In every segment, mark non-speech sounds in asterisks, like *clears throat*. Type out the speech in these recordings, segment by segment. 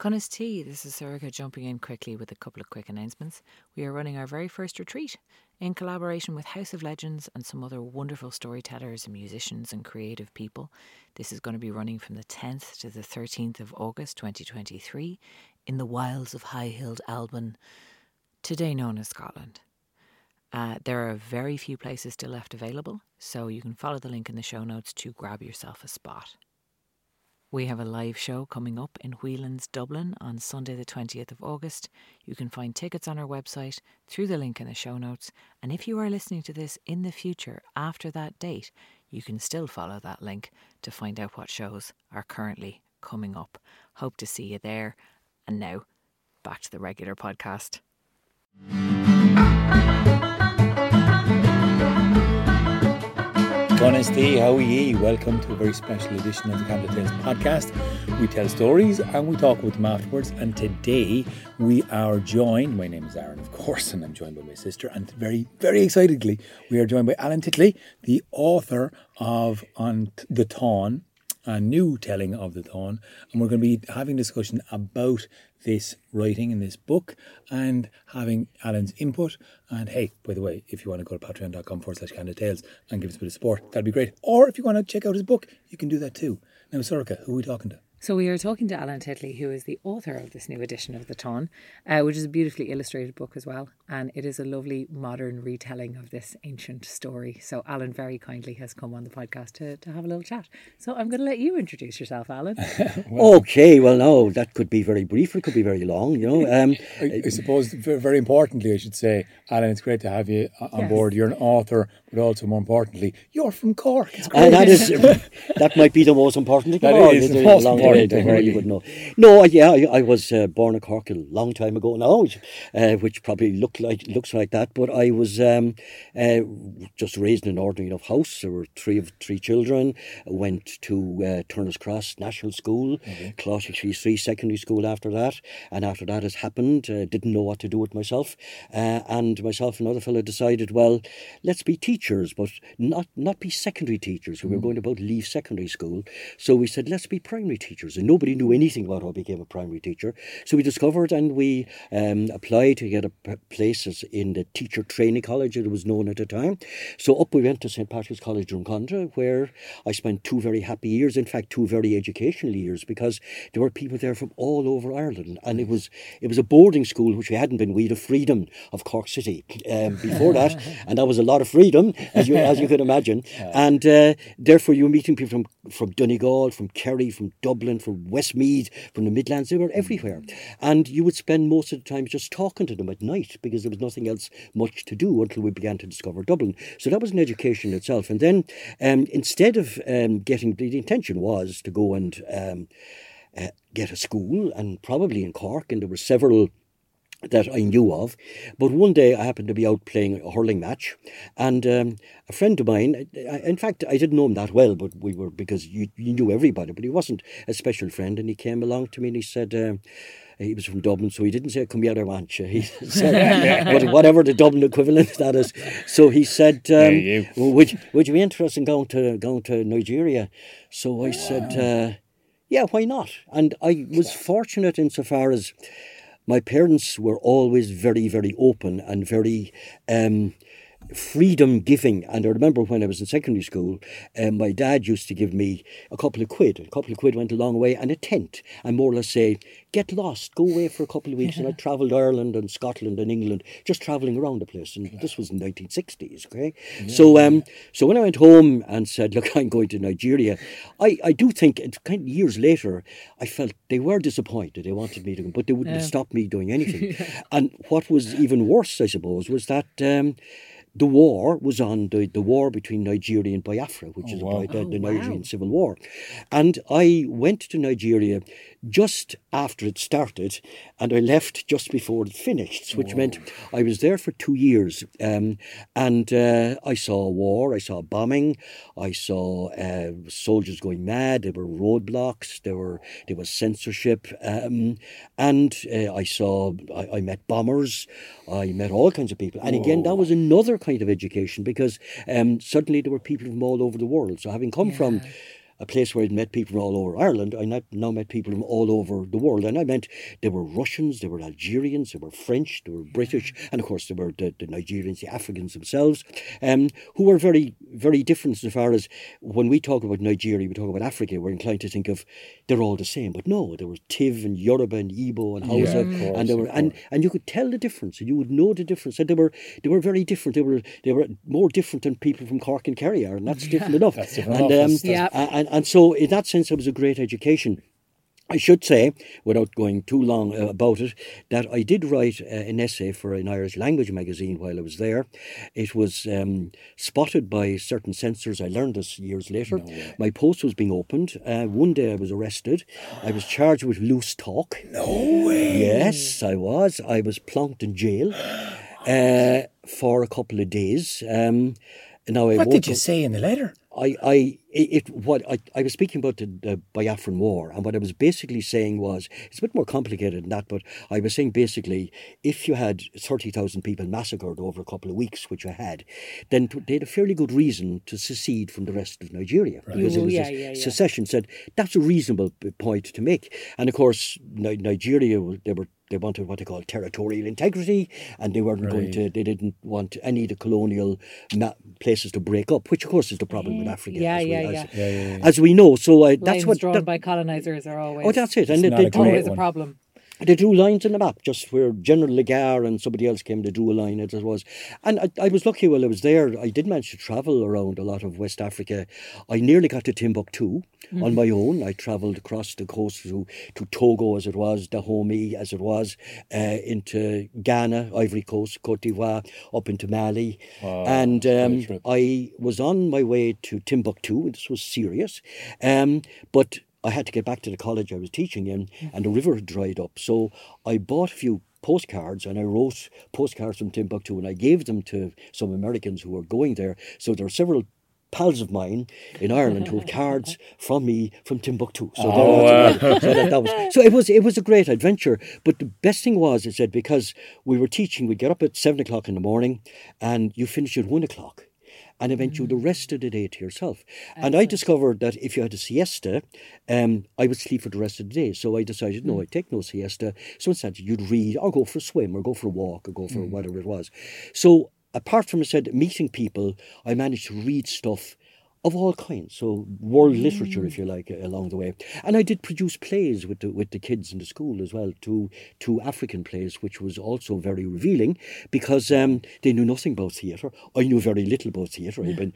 Cunnus T, this is Sorcha jumping in quickly with a couple of quick announcements. We are running our very first retreat in collaboration with House of Legends and some other wonderful storytellers and musicians and creative people. This is going to be running from the 10th to the 13th of August 2023 in the wilds of High Hild Alban, today known as Scotland. Uh, there are very few places still left available, so you can follow the link in the show notes to grab yourself a spot. We have a live show coming up in Whelan's, Dublin on Sunday, the 20th of August. You can find tickets on our website through the link in the show notes. And if you are listening to this in the future after that date, you can still follow that link to find out what shows are currently coming up. Hope to see you there. And now, back to the regular podcast. Honesty, how are ye? Welcome to a very special edition of the Candlelit Tales podcast. We tell stories and we talk about them afterwards. And today we are joined, my name is Aron, of course, and I'm joined by my sister. And very, very excitedly, we are joined by Alan Titley, the author of On the Táin, a new telling of the Táin, And we're going to be having discussion about this writing in this book and having Alan's input. And hey, by the way, if you want to go to patreon.com forward slash candid tales and give us a bit of support, that'd be great. Or if you want to check out his book, you can do that too. Now, Sorcha, who are we talking to? So we are talking to Alan Titley, who is the author of this new edition of the Táin, uh, which is a beautifully illustrated book as well, and it is a lovely modern retelling of this ancient story. So Alan very kindly has come on the podcast to, to have a little chat. So I'm going to let you introduce yourself, Alan. *laughs* well, okay, well, no, that could be very brief. It could be very long. You know, um, *laughs* I, I, suppose very importantly, I should say, Alan, it's great to have you on yes. board. You're an author, but also more importantly, you're from Cork. And that is *laughs* that might be the most important thing. That is the most important you would know. No, yeah, I, I was uh, born in Cork a long time ago now, uh, which probably look like looks like that. But I was um, uh, just raised in an ordinary enough house. There were three of three children. Went to uh, Turner's Cross National School, mm-hmm. Coláiste Chríost Rí Secondary School after that, and after that has happened, uh, didn't know what to do with myself, uh, and myself and another fellow decided, well, let's be teachers, but not not be secondary teachers. Mm-hmm. We were mm. going to about leave secondary school, so we said let's be primary teachers, and nobody knew anything about how I became a primary teacher. So we discovered and we um, applied to get a places in the teacher training college, it was known at the time. So up we went to St. Patrick's College, Drumcondra, where I spent two very happy years, in fact, two very educational years, because there were people there from all over Ireland. And it was it was a boarding school, which we hadn't been. We had a freedom of Cork City um, before that, *laughs* and that was a lot of freedom, as you, as you could imagine. *laughs* And uh, therefore, you were meeting people from, from Donegal, from Kerry, from Dublin, from Westmeath, from the Midlands, they were everywhere. And you would spend most of the time just talking to them at night because there was nothing else much to do until we began to discover Dublin. So that was an education in itself. And then um, instead of um, getting, the intention was to go and um, uh, get a school, and probably in Cork, and there were several that I knew of. But one day I happened to be out playing a hurling match, and um, a friend of mine, in fact, I didn't know him that well, but we were because you, you knew everybody, but he wasn't a special friend, and he came along to me and he said, uh, he was from Dublin, so he didn't say come here manch. *laughs* He said *laughs* whatever the Dublin equivalent that is. So he said, um, would would you be interested in going to going to Nigeria? So I wow. said, uh, yeah, why not? And I was fortunate insofar as my parents were always very, very open and very um, freedom giving. And I remember when I was in secondary school, um, my dad used to give me a couple of quid. A couple of quid went a long way, and a tent, and more or less say, get lost, go away for a couple of weeks. and I *laughs* travelled Ireland and Scotland and England, just travelling around the place. And this was in 1960s, okay? Yeah. So, um, so when I went home and said, look, *laughs* I'm going to Nigeria, I, I do think it's kind of years later, I felt they were disappointed. They wanted me to go, but they wouldn't yeah. stop me doing anything. *laughs* and what was even worse, I suppose, was that um, the war was on the, the war between Nigeria and Biafra, which oh, is wow. the, the oh, Nigerian wow. civil war. And I went to Nigeria just after it started, and I left just before it finished, which Whoa. meant I was there for two years. Um, and uh, I saw war, I saw bombing, I saw uh, soldiers going mad. There were roadblocks, there were there was censorship, um, and uh, I saw I, I, met bombers, I met all kinds of people. And Whoa. again, that was another kind of education because um, suddenly there were people from all over the world. So having come yeah. from a place where I'd met people from all over Ireland. I now met people from all over the world. And I meant there were Russians, there were Algerians, there were French, there were British, and of course there were the, the Nigerians, the Africans themselves, um, who were very, very different as far as when we talk about Nigeria, we talk about Africa, we're inclined to think of they're all the same. But no, there were Tiv and Yoruba and Igbo and Hausa, Yeah, course, and there were and, and you could tell the difference, and you would know the difference. And they were they were very different. They were they were more different than people from Cork and Kerry are, and that's *laughs* different enough. That's different and, enough. um, Yeah. and, and so in that sense, it was a great education. I should say, without going too long uh, about it, that I did write uh, an essay for an Irish language magazine while I was there. It was um, spotted by certain censors. I learned this years later. My post was being opened. Uh, one day I was arrested. I was charged with loose talk. No way. Yes, I was. I was plonked in jail *gasps* uh, for a couple of days. Um, now I What did you say in the letter? I, I, it, what I, I was speaking about the, the Biafran War, and what I was basically saying was it's a bit more complicated than that. But I was saying basically, if you had thirty thousand people massacred over a couple of weeks, which I had, then they had a fairly good reason to secede from the rest of Nigeria because it was yeah, a yeah, yeah. secession. Said that's a reasonable point to make, and of course, Nigeria they were. They wanted what they call territorial integrity, and they weren't going to. They didn't want any of the colonial ma- places to break up, which of course is the problem with Africa. Yeah, as we, yeah, as, yeah. Yeah, yeah, yeah. as we know. So uh, that's Lines what. drawn that- by colonizers are always oh, that's it. And It's they, not they, a great always a problem. They drew lines on the map, just where General Lugard and somebody else came. They drew a line as it was. And I, I was lucky while I was there. I did manage to travel around a lot of West Africa. I nearly got to Timbuktu on my own. I travelled across the coast to, to Togo as it was, Dahomey as it was, uh, into Ghana, Ivory Coast, Cote d'Ivoire, up into Mali. and um. I was on my way to Timbuktu, this was serious. Um, but I had to get back to the college I was teaching in, mm-hmm. and the river had dried up. So I bought a few postcards and I wrote postcards from Timbuktu and I gave them to some Americans who were going there. So there are several pals of mine in Ireland who have *laughs* cards from me from Timbuktu. So, Oh, there- so, that, that was, so it was it was a great adventure. But the best thing was, it said, because we were teaching, we'd get up at seven o'clock in the morning and you finish at one o'clock. And eventually the mm. rest of the day to yourself. And I discovered that if you had a siesta, um, I would sleep for the rest of the day. So I decided, no, mm. I'd take no siesta. So instead, you'd read or go for a swim or go for a walk or go for mm. whatever it was. So apart from, I said, meeting people, I managed to read stuff of all kinds. So world literature, if you like, along the way. And I did produce plays with the with the kids in the school as well, two two African plays, which was also very revealing because um, they knew nothing about theatre. I knew very little about theatre. I'd *laughs* been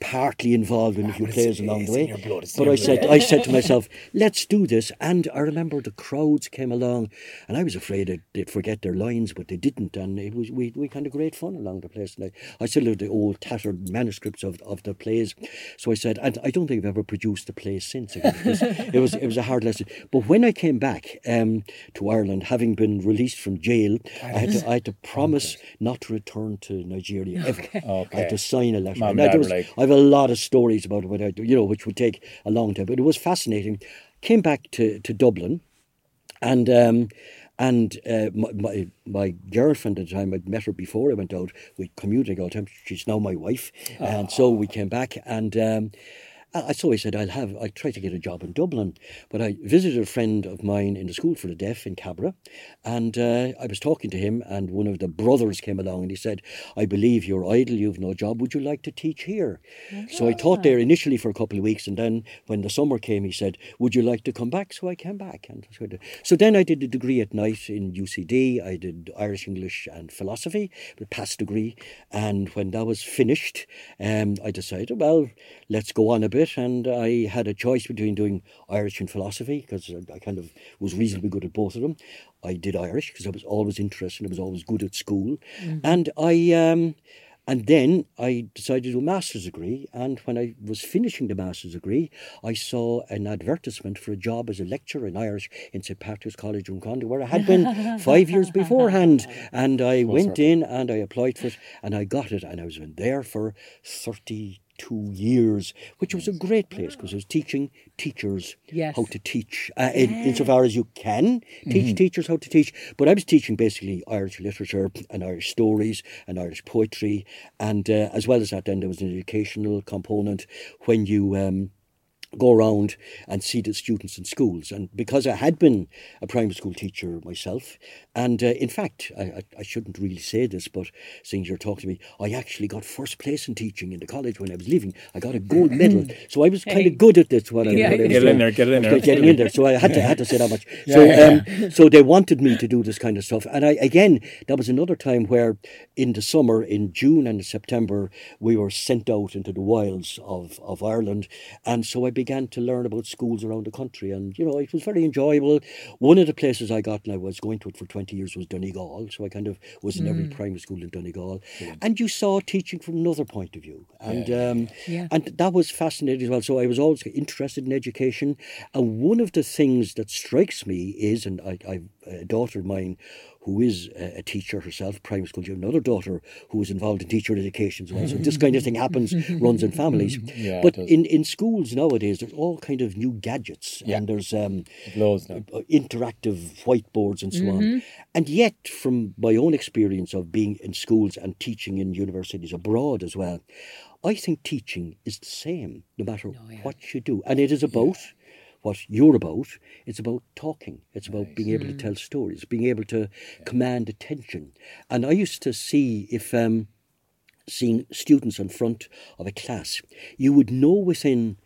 partly involved in a few plays along the way. your blood, it's But I said. I said to myself, *laughs* let's do this. And I remember the crowds came along, and I was afraid they'd forget their lines, but they didn't. And it was we, we kind of great fun along the place. And I, I still have the old tattered manuscripts of, of the plays. So I said, and I don't think I've ever produced a play since. Again, because *laughs* it was it was a hard lesson. But when I came back um, to Ireland, having been released from jail, I had to I had to *laughs* promise not to return to Nigeria ever. I had to sign a letter. Now, Dad was- like- I have a lot of stories about what I do, you know, which would take a long time, but it was fascinating. Came back to, to Dublin, and um, and uh, my, my my girlfriend at the time I'd met her before I went out. We commuted all the time. She's now my wife, and so we came back and. Um, I so I said I'll have I try to get a job in Dublin, but I visited a friend of mine in the school for the deaf in Cabra, and uh, I was talking to him, and one of the brothers came along and he said, "I believe you're idle, you've no job. Would you like to teach here?" So I taught there initially for a couple of weeks, and then when the summer came, he said, "Would you like to come back?" So I came back, and so then I did a degree at night in UCD. I did Irish English and philosophy, a past degree, and when that was finished, um, I decided, well, let's go on a bit, and I had a choice between doing Irish and philosophy because I, kind of was reasonably good at both of them. I did Irish because I was always interested. I was always good at school, and I. Um, and then I decided to do a master's degree. And when I was finishing the master's degree, I saw an advertisement for a job as a lecturer in Irish in St. Patrick's College in Conde, where I had been five years beforehand. *laughs* And I went in and I applied for it and I got it. And I was in there for 32 years, which was a great place because I was teaching teachers Yes. how to teach, uh, in, insofar as you can teach teachers how to teach. But I was teaching basically Irish literature and Irish stories and Irish poetry, and uh, as well as that, then there was an educational component when you. Um, go around and see the students in schools. And because I had been a primary school teacher myself, and uh, in fact, I, I, I, shouldn't really say this, but seeing you're talking to me, I actually got first place in teaching in the college when I was leaving. I got a gold medal, so I was kind of good at this. What I, yeah, what I get in there, get in there, getting in there. So I had to I had to say that much. So um, so they wanted me to do this kind of stuff, and I again that was another time where in the summer, in June and September, we were sent out into the wilds of of Ireland, and so I began to learn about schools around the country, and you know it was very enjoyable. One of the places I got, and I was going to it for twenty years, was Donegal. So I kind of was in every Mm. primary school in Donegal, and you saw teaching from another point of view, and um, Yeah. and that was fascinating as well. So I was always interested in education, and one of the things that strikes me is, and I, I've a daughter of mine who is a teacher herself, primary school, you have another daughter who is involved in teacher education as well. So this kind of thing happens, *laughs* runs in families. *laughs* Yeah, but in, in schools nowadays, there's all kind of new gadgets, Yeah. and there's um, uh, interactive whiteboards and so on. And yet, from my own experience of being in schools and teaching in universities abroad as well, I think teaching is the same no matter yeah. what you do. And it is about what you're about. It's about talking. It's about being able to tell stories, being able to command attention. And I used to see if. Um, seeing students in front of a class, you would know within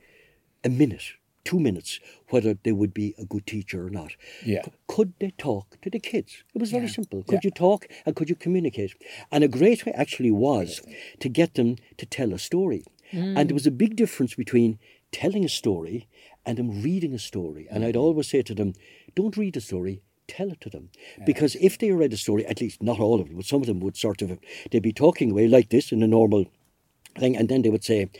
a minute, two minutes, whether they would be a good teacher or not. Yeah. Could they talk to the kids? It was very Yeah. simple. Could Yeah. you talk and could you communicate? And a great way actually was to get them to tell a story. And there was a big difference between telling a story and I'm reading a story. And I'd always say to them, don't read a story, tell it to them. Because if they read a story, at least not all of them, but some of them would sort of, they'd be talking away like this in a normal thing, and then they would say,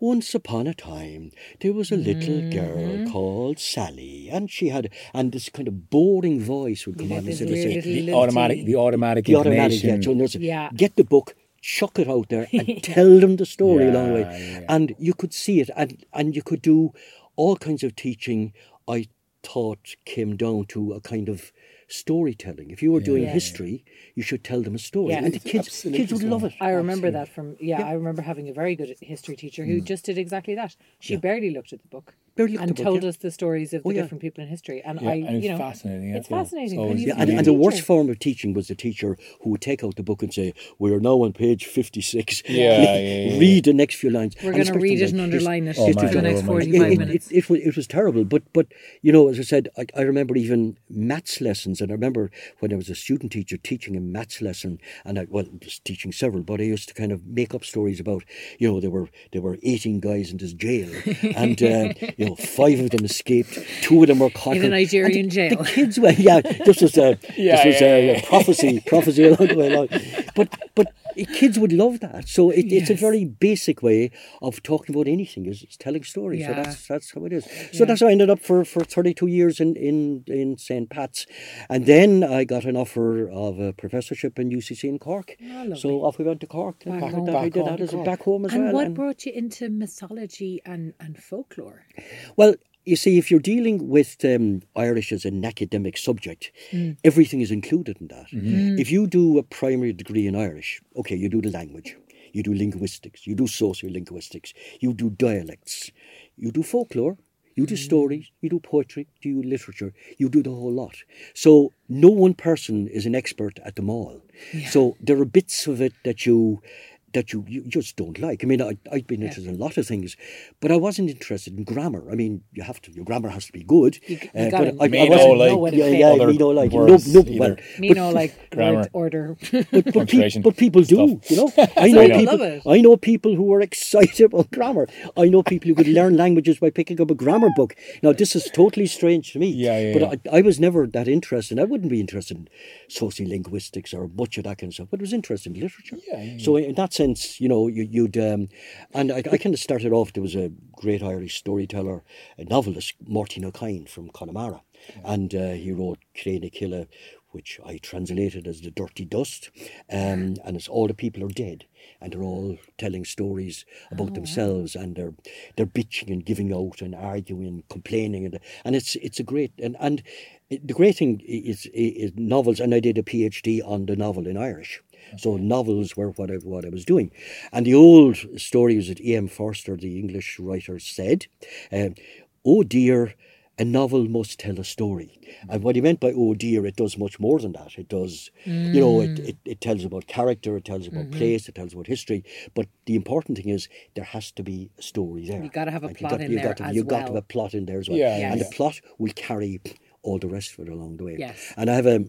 once upon a time, there was a little Mm-hmm. girl called Sally, and she had, and this kind of boring voice would come Yeah, on instead of little The automatic, the automatic the automatic, yeah, so Yeah. get the book, chuck it out there, and *laughs* tell them the story along the way. Yeah, yeah. And you could see it, and, and you could do all kinds of teaching. I thought came down to a kind of storytelling. If you were doing Yeah. history, you should tell them a story, Yeah. and the kids, Absolutely kids would love it. I remember that from yeah, I remember having a very good history teacher who mm. just did exactly that. She barely looked at the book. Barely and at book, told yeah. us the stories of the Oh, yeah. different people in history. And Yeah, I and it's you know fascinating, yeah, It's yeah. fascinating. So it's- you Yeah, and, the and the worst form of teaching was the teacher who would take out the book and say, "We are now on page fifty-six. *laughs* Yeah, yeah, yeah, Read the next few lines." We're going to read it like and underline it Oh, for the oh, next man. forty it, five it, minutes. It, it, was, it was terrible, but but you know, as I said, I, I remember even maths lessons, and I remember when I was a student teacher teaching a maths lesson, and I well, just teaching several, but I used to kind of make up stories about, you know, there were there were eighteen guys in this jail, *laughs* and uh, you know, five of them escaped, two of them were caught In a Nigerian and the, jail. The kids were yeah, this was a *laughs* Yeah, this was yeah, a, yeah. prophecy prophecy along the way along, but but. *laughs* Kids would love that, so it, it's a very basic way of talking about anything. Is it's telling stories. Yeah. So that's that's how it is. So that's how I ended up for, for 32 years in, in, in St. Pat's. And then I got an offer of a professorship in UCC in Cork. Ah, lovely. so off we went to Cork. and Back did home. that, Back we did home that as a back home as and well. what and- brought you into mythology and, and folklore? well, you see, if you're dealing with um, Irish as an academic subject, everything is included in that. If you do a primary degree in Irish, okay, you do the language, you do linguistics, you do sociolinguistics, you do dialects, you do folklore, you do stories, you do poetry, you do literature, you do the whole lot. So no one person is an expert at them all. So there are bits of it that you that you, you just don't like. I mean, I, I've been interested in a lot of things, but I wasn't interested in grammar. I mean, you have to, your grammar has to be good. You- you uh, gotta but I, I wasn't, know, like, know what it yeah, fits. yeah, other me know, like, no, no, well, Me but- know like Grammar. order. *laughs* but, but, pe- but people do, you know. *laughs* I know I people. Love it. I know people who are excited about grammar. I know people who could *laughs* learn languages by picking up a grammar book. Now, this is totally strange to me. Yeah, yeah, But yeah. I, I was never that interested. I wouldn't be interested in sociolinguistics or much of that kind of stuff. But I was interested in literature. Yeah, yeah, So in that sense, you know, you, you'd um, and I, I kind of started off. There was a great Irish storyteller, a novelist, Máirtín Ó Cadhain from Connemara, and uh, he wrote Cré na Cille, which I translated as the dirty dust, um, and it's all the people are dead, and they're all telling stories about Oh, themselves, and they're they're bitching and giving out and arguing and complaining, and and it's it's a great and and the great thing is, is novels, and I did a PhD on the novel in Irish. So novels were what I, what I was doing, and the old story stories that E. M. Forster, the English writer, said, um, "Oh dear, a novel must tell a story." And what he meant by "oh dear," it does much more than that. It does, you know, it, mm. it, it tells about character, it tells about mm-hmm. place, it tells about history. But the important thing is there has to be a story there. You've gotta have a And plot got- in you've there got to, as You've got to have a plot in there as well, Yeah, and the plot will carry all the rest of it along the way. Yes. And I have a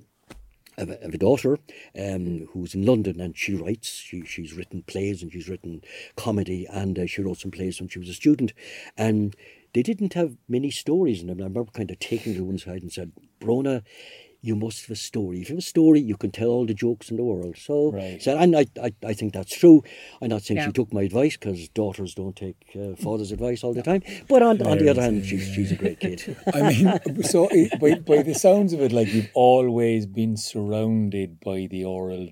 Have a, have a daughter um, who's in London and she writes. She, she's written plays and she's written comedy and uh, she wrote some plays when she was a student. And they didn't have many stories in them. I remember kind of taking her one side and said, Brona, you must have a story. If you have a story, you can tell all the jokes in the world. So, Right. so and I, I, I think that's true. I'm not saying Yeah. she took my advice because daughters don't take uh, father's advice all the time. But on, on the other hand, she's, she's a great kid. *laughs* I mean, so by, by the sounds of it, like you've always been surrounded by the oral,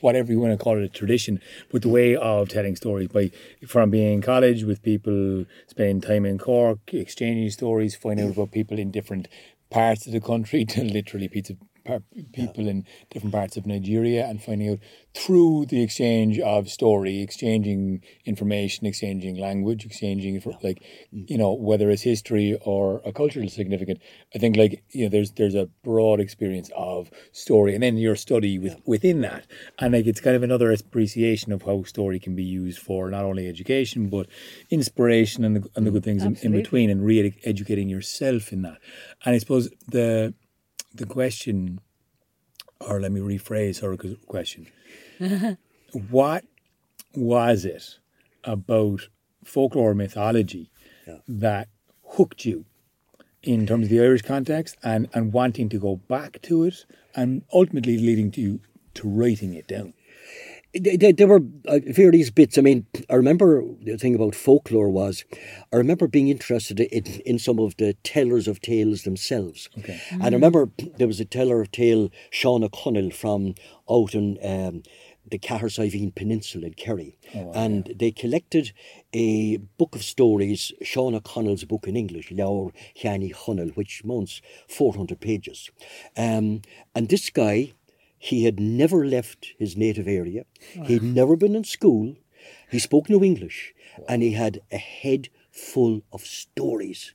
whatever you want to call it, a tradition, but the way of telling stories. By from being in college with people, spending time in Cork, exchanging stories, finding out about people in different parts of the country, *laughs* to literally pizza people in different parts of Nigeria, and finding out through the exchange of story, exchanging information, exchanging language, exchanging infor- like mm. you know whether it's history or a cultural significant. I think like you know there's there's a broad experience of story, and then your study with within that, and like it's kind of another appreciation of how story can be used for not only education but inspiration and the, and the good things in, in between, and re-educating yourself in that. And I suppose the the question, or let me rephrase her question. *laughs* what was it about folklore mythology that hooked you in terms of the Irish context and, and wanting to go back to it and ultimately leading to you to writing it down? They, they were uh, various bits. I mean, I remember the thing about folklore was, I remember being interested in, in some of the tellers of tales themselves. Okay. And I remember there was a teller of tale, Sean O'Connell, from out in um, the Cahersiveen Peninsula in Kerry. and they collected a book of stories, Sean O'Connell's book in English, Laur Chiani Hunnell, which mounts 400 pages. Um, and this guy, he had never left his native area. He'd never been in school. He spoke no English, and he had a head full of stories.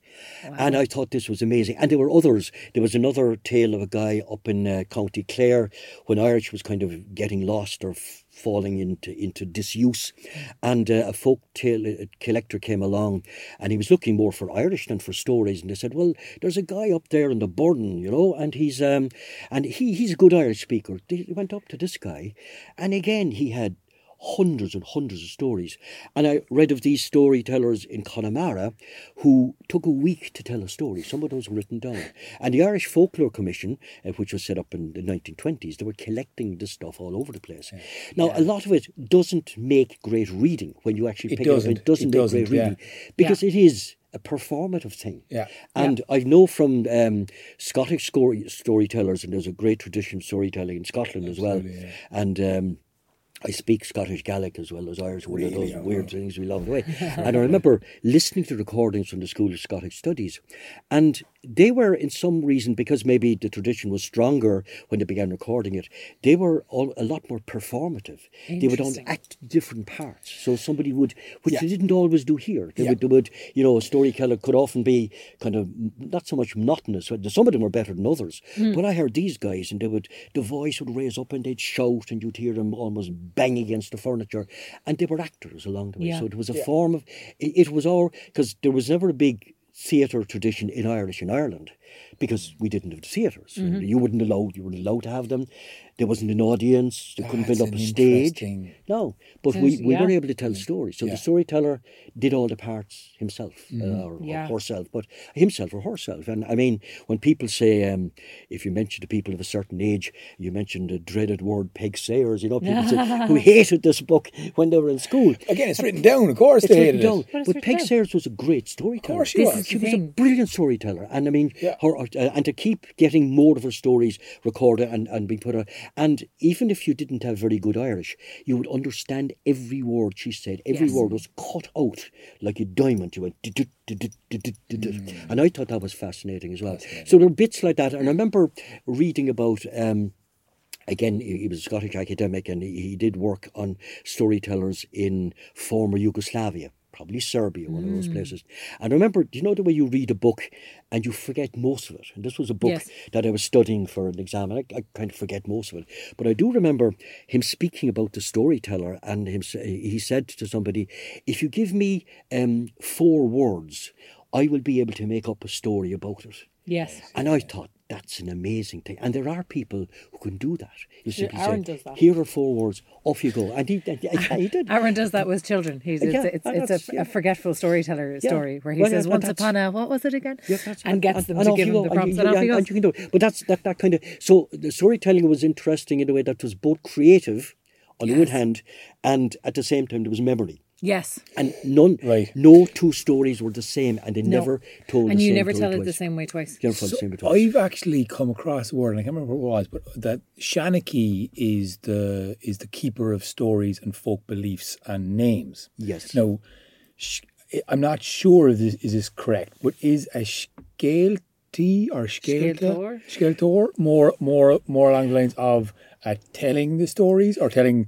And I thought this was amazing. And there were others. There was another tale of a guy up in uh, County Clare when Irish was kind of getting lost or f- falling into into disuse, and uh, a folk tale uh, collector came along, and he was looking more for Irish than for stories. And they said, "Well, there's a guy up there in the Burren, you know, and he's um, and he he's a good Irish speaker." He went up to this guy, and again he had hundreds and hundreds of stories. And I read of these storytellers in Connemara who took a week to tell a story. Some of those were written down. And the Irish Folklore Commission, uh, which was set up in the 1920s, they were collecting this stuff all over the place. Now, a lot of it doesn't make great reading when you actually pick it up. doesn't. It doesn't It make doesn't, great reading yeah. because it is a performative thing. Yeah. And I know from um, Scottish story, storytellers, and there's a great tradition of storytelling in Scotland as well. Yeah. And um, I speak Scottish Gaelic as well as Irish, one of those oh. weird things we love the way. *laughs* and I remember listening to recordings from the School of Scottish Studies, and they were, in some reason, because maybe the tradition was stronger when they began recording it, they were all, a lot more performative. They would all act different parts. So somebody would, which Yeah. they didn't always do here. They, Yeah. would, they would, you know, a storyteller could often be kind of not so much monotonous. Some of them were better than others. Hmm. But I heard these guys, and they would, the voice would raise up and they'd shout, and you'd hear them almost bang against the furniture. And they were actors along the way. Yeah. So it was a form of, it, it was all, because there was never a big theatre tradition in Irish in Ireland because we didn't have the theatres. You wouldn't allow you weren't allowed to have them. There wasn't an audience. They couldn't build up a stage. No, but we, Sounds- we were yeah. able to tell stories. So Yeah. the storyteller did all the parts himself uh, or, or herself, but himself or herself. And I mean, when people say, um, if you mention to people of a certain age, you mention the dreaded word Peig Sayers, you know, people say, who *laughs* hated this book when they were in school. Again, it's written down, of course. It's they hated down. it. But But Peig down. Sayers was a great storyteller. of course she This was. She was a brilliant storyteller. And I mean, Yeah. Her, uh, and to keep getting more of her stories recorded and, and being put out. And even if you didn't have very good Irish, you would understand every word she said. Every Yes. word was cut out like a diamond. You went, "Du- du- du- du- du- du- du- du." Mm. and I thought that was fascinating as well. So there are bits like that. And I remember reading about. Um, again, he was a Scottish academic and he did work on storytellers in former Yugoslavia, probably Serbia, one of those places. And I remember, do you know the way you read a book and you forget most of it? And this was a book Yes. that I was studying for an exam, and I, I kind of forget most of it. But I do remember him speaking about the storyteller, and him, he said to somebody, If you give me um, four words, I will be able to make up a story about it. Yes. And I thought that's an amazing thing. And there are people who can do that. You simply Aron say, does that. Here are four words, off you go. And he, and, yeah, he did. *laughs* Aron does that with children. He's it's, Yeah, it's, and it's a, yeah. a forgetful storyteller story where he Well, says, "Once upon a what was it again?" Yeah, that's and gets them and to give him go. the prompts, and, off he and you can do it. But that's that, that kind of so the storytelling was interesting in a way that was both creative on the one hand, and at the same time there was memory. Yes, And none, Right. no two stories were the same, and they No. never told. and the you same never tell it twice. the same way twice. You never tell it the same So twice. I've actually come across a word, and I can't remember what it was, but that Shanachie is the is the keeper of stories and folk beliefs and names. Yes. Now, sh- I'm not sure if this is this correct, but is a scailty or Scailtor? scailta scailtor more more more along the lines of uh, telling the stories or telling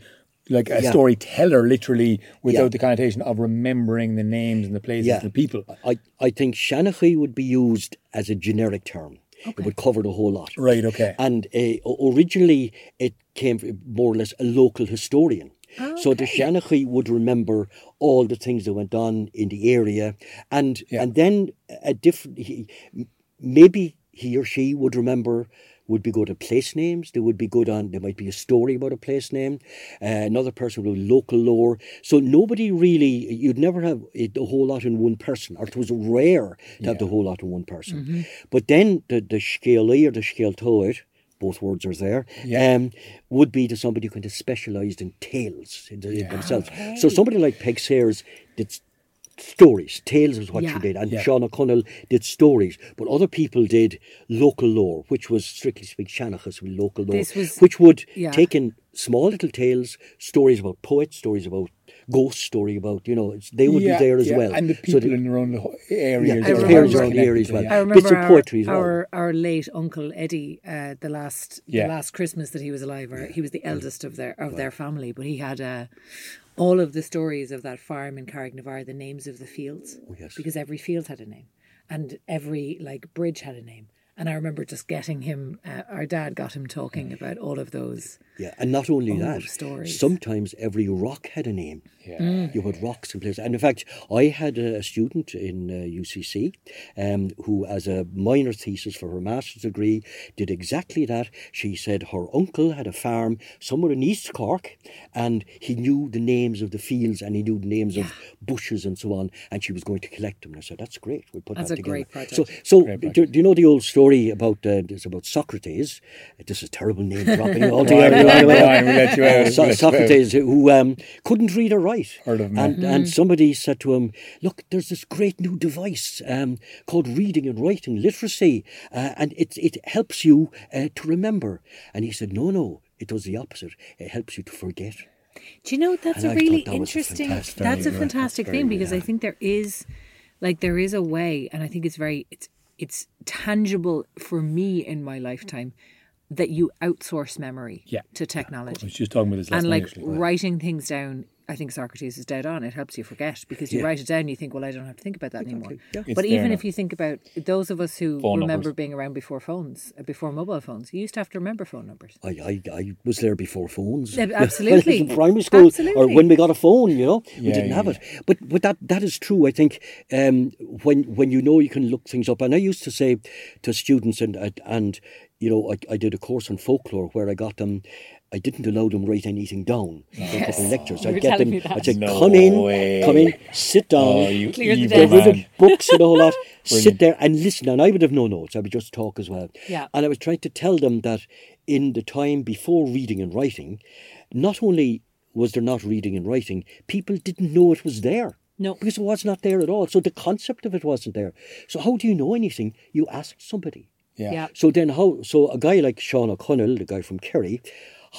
like a Yeah. storyteller literally without Yeah. the connotation of remembering the names and the places Yeah. and the people. I, I think Shanachie would be used as a generic term. It would cover the whole lot. Right, okay. And uh, originally, it came from more or less a local historian. Okay. So the Shanachie would remember all the things that went on in the area, and and then a different. He, maybe he or she would remember. Would be good at place names. They would be good on. There might be a story about a place name. Uh, another person would local lore. So nobody really. You'd never have it, a whole lot in one person, or it was rare to have the whole lot in one person. But then the the Scaly or the Scailtoid, both words are there, Yeah. um, would be to somebody who kind of specialised in tales in the- in themselves. So somebody like Peig Sayers did s- stories. Tales was what Yeah. she did. And Yeah. Sean O'Connell did stories. But other people did local lore, which was strictly speaking Shanachas with local lore, was- which would yeah. take in small little tales, stories about poets, stories about ghost story about, you know, they would Yeah, be there as yeah, well. And the So people the- in their own areas. Yeah, as the well, parents around the area as well. yeah. I Bits remember of our, poetry as well. our our late uncle Eddie, uh, the last Yeah. the last Christmas that he was alive, or he was the eldest of their of their family, but he had uh, all of the stories of that farm in Carrignavar, the names of the fields, Oh, yes. because every field had a name, and every like bridge had a name. And I remember just getting him. Uh, our dad got him talking about all of those. Yeah, and not only that, stories. sometimes every rock had a name. Yeah. Mm. You had rocks and places. And in fact, I had a student in uh, UCC um, who, as a minor thesis for her master's degree, did exactly that. She said her uncle had a farm somewhere in East Cork and he knew the names of the fields and he knew the names of bushes and so on. And she was going to collect them. And I said, that's great. We'll put That's that a together. great project. So, so Great do, do you know the old story about uh, it's about Socrates? This is terrible name dropping altogether. Fine, fine, we'll let you out, Uh, So- let you out. Socrates, who um, couldn't read or write. Heard of him, and, and somebody said to him, Look, there's this great new device um, called reading and writing literacy, uh, and it, it helps you uh, to remember. And he said, No, no, it does the opposite. It helps you to forget. Do you know that's And a I really that was a interesting? That's a very good. fantastic Very thing good, because I think there is, like, there is a way, and I think it's very it's it's tangible for me in my lifetime that you outsource memory Yeah. to I technology was just talking about this last and like actually. writing things down. I think Socrates is dead on. It helps you forget because you Yeah. write it down. You think, well, I don't have to think about that anymore. yeah. But even now. if you think about those of us who Phone remember numbers. being around before phones, uh, before mobile phones, you used to have to remember phone numbers. I, I, I was there before phones. Yeah, When I was absolutely. in primary school, absolutely. or when we got a phone, you know, we didn't yeah, have it. But but that that is true. I think um, when when you know you can look things up, and I used to say to students, and and, and you know, I, I did a course on folklore where I got them. I didn't allow them write anything down. in A couple of lectures. I'd get them. I'd say, No "Come in, way. come in, sit oh, down." Oh, you Clear the desk. Get rid of books and the whole lot. Sit there and listen. And I would have no notes. I would just talk as well. Yeah. And I was trying to tell them that in the time before reading and writing, not only was there not reading and writing, people didn't know it was there. No. Because it was not there at all. So the concept of it wasn't there. So how do you know anything? You ask somebody. Yeah. Yeah. So then how so a guy like Sean O'Connell, the guy from Kerry,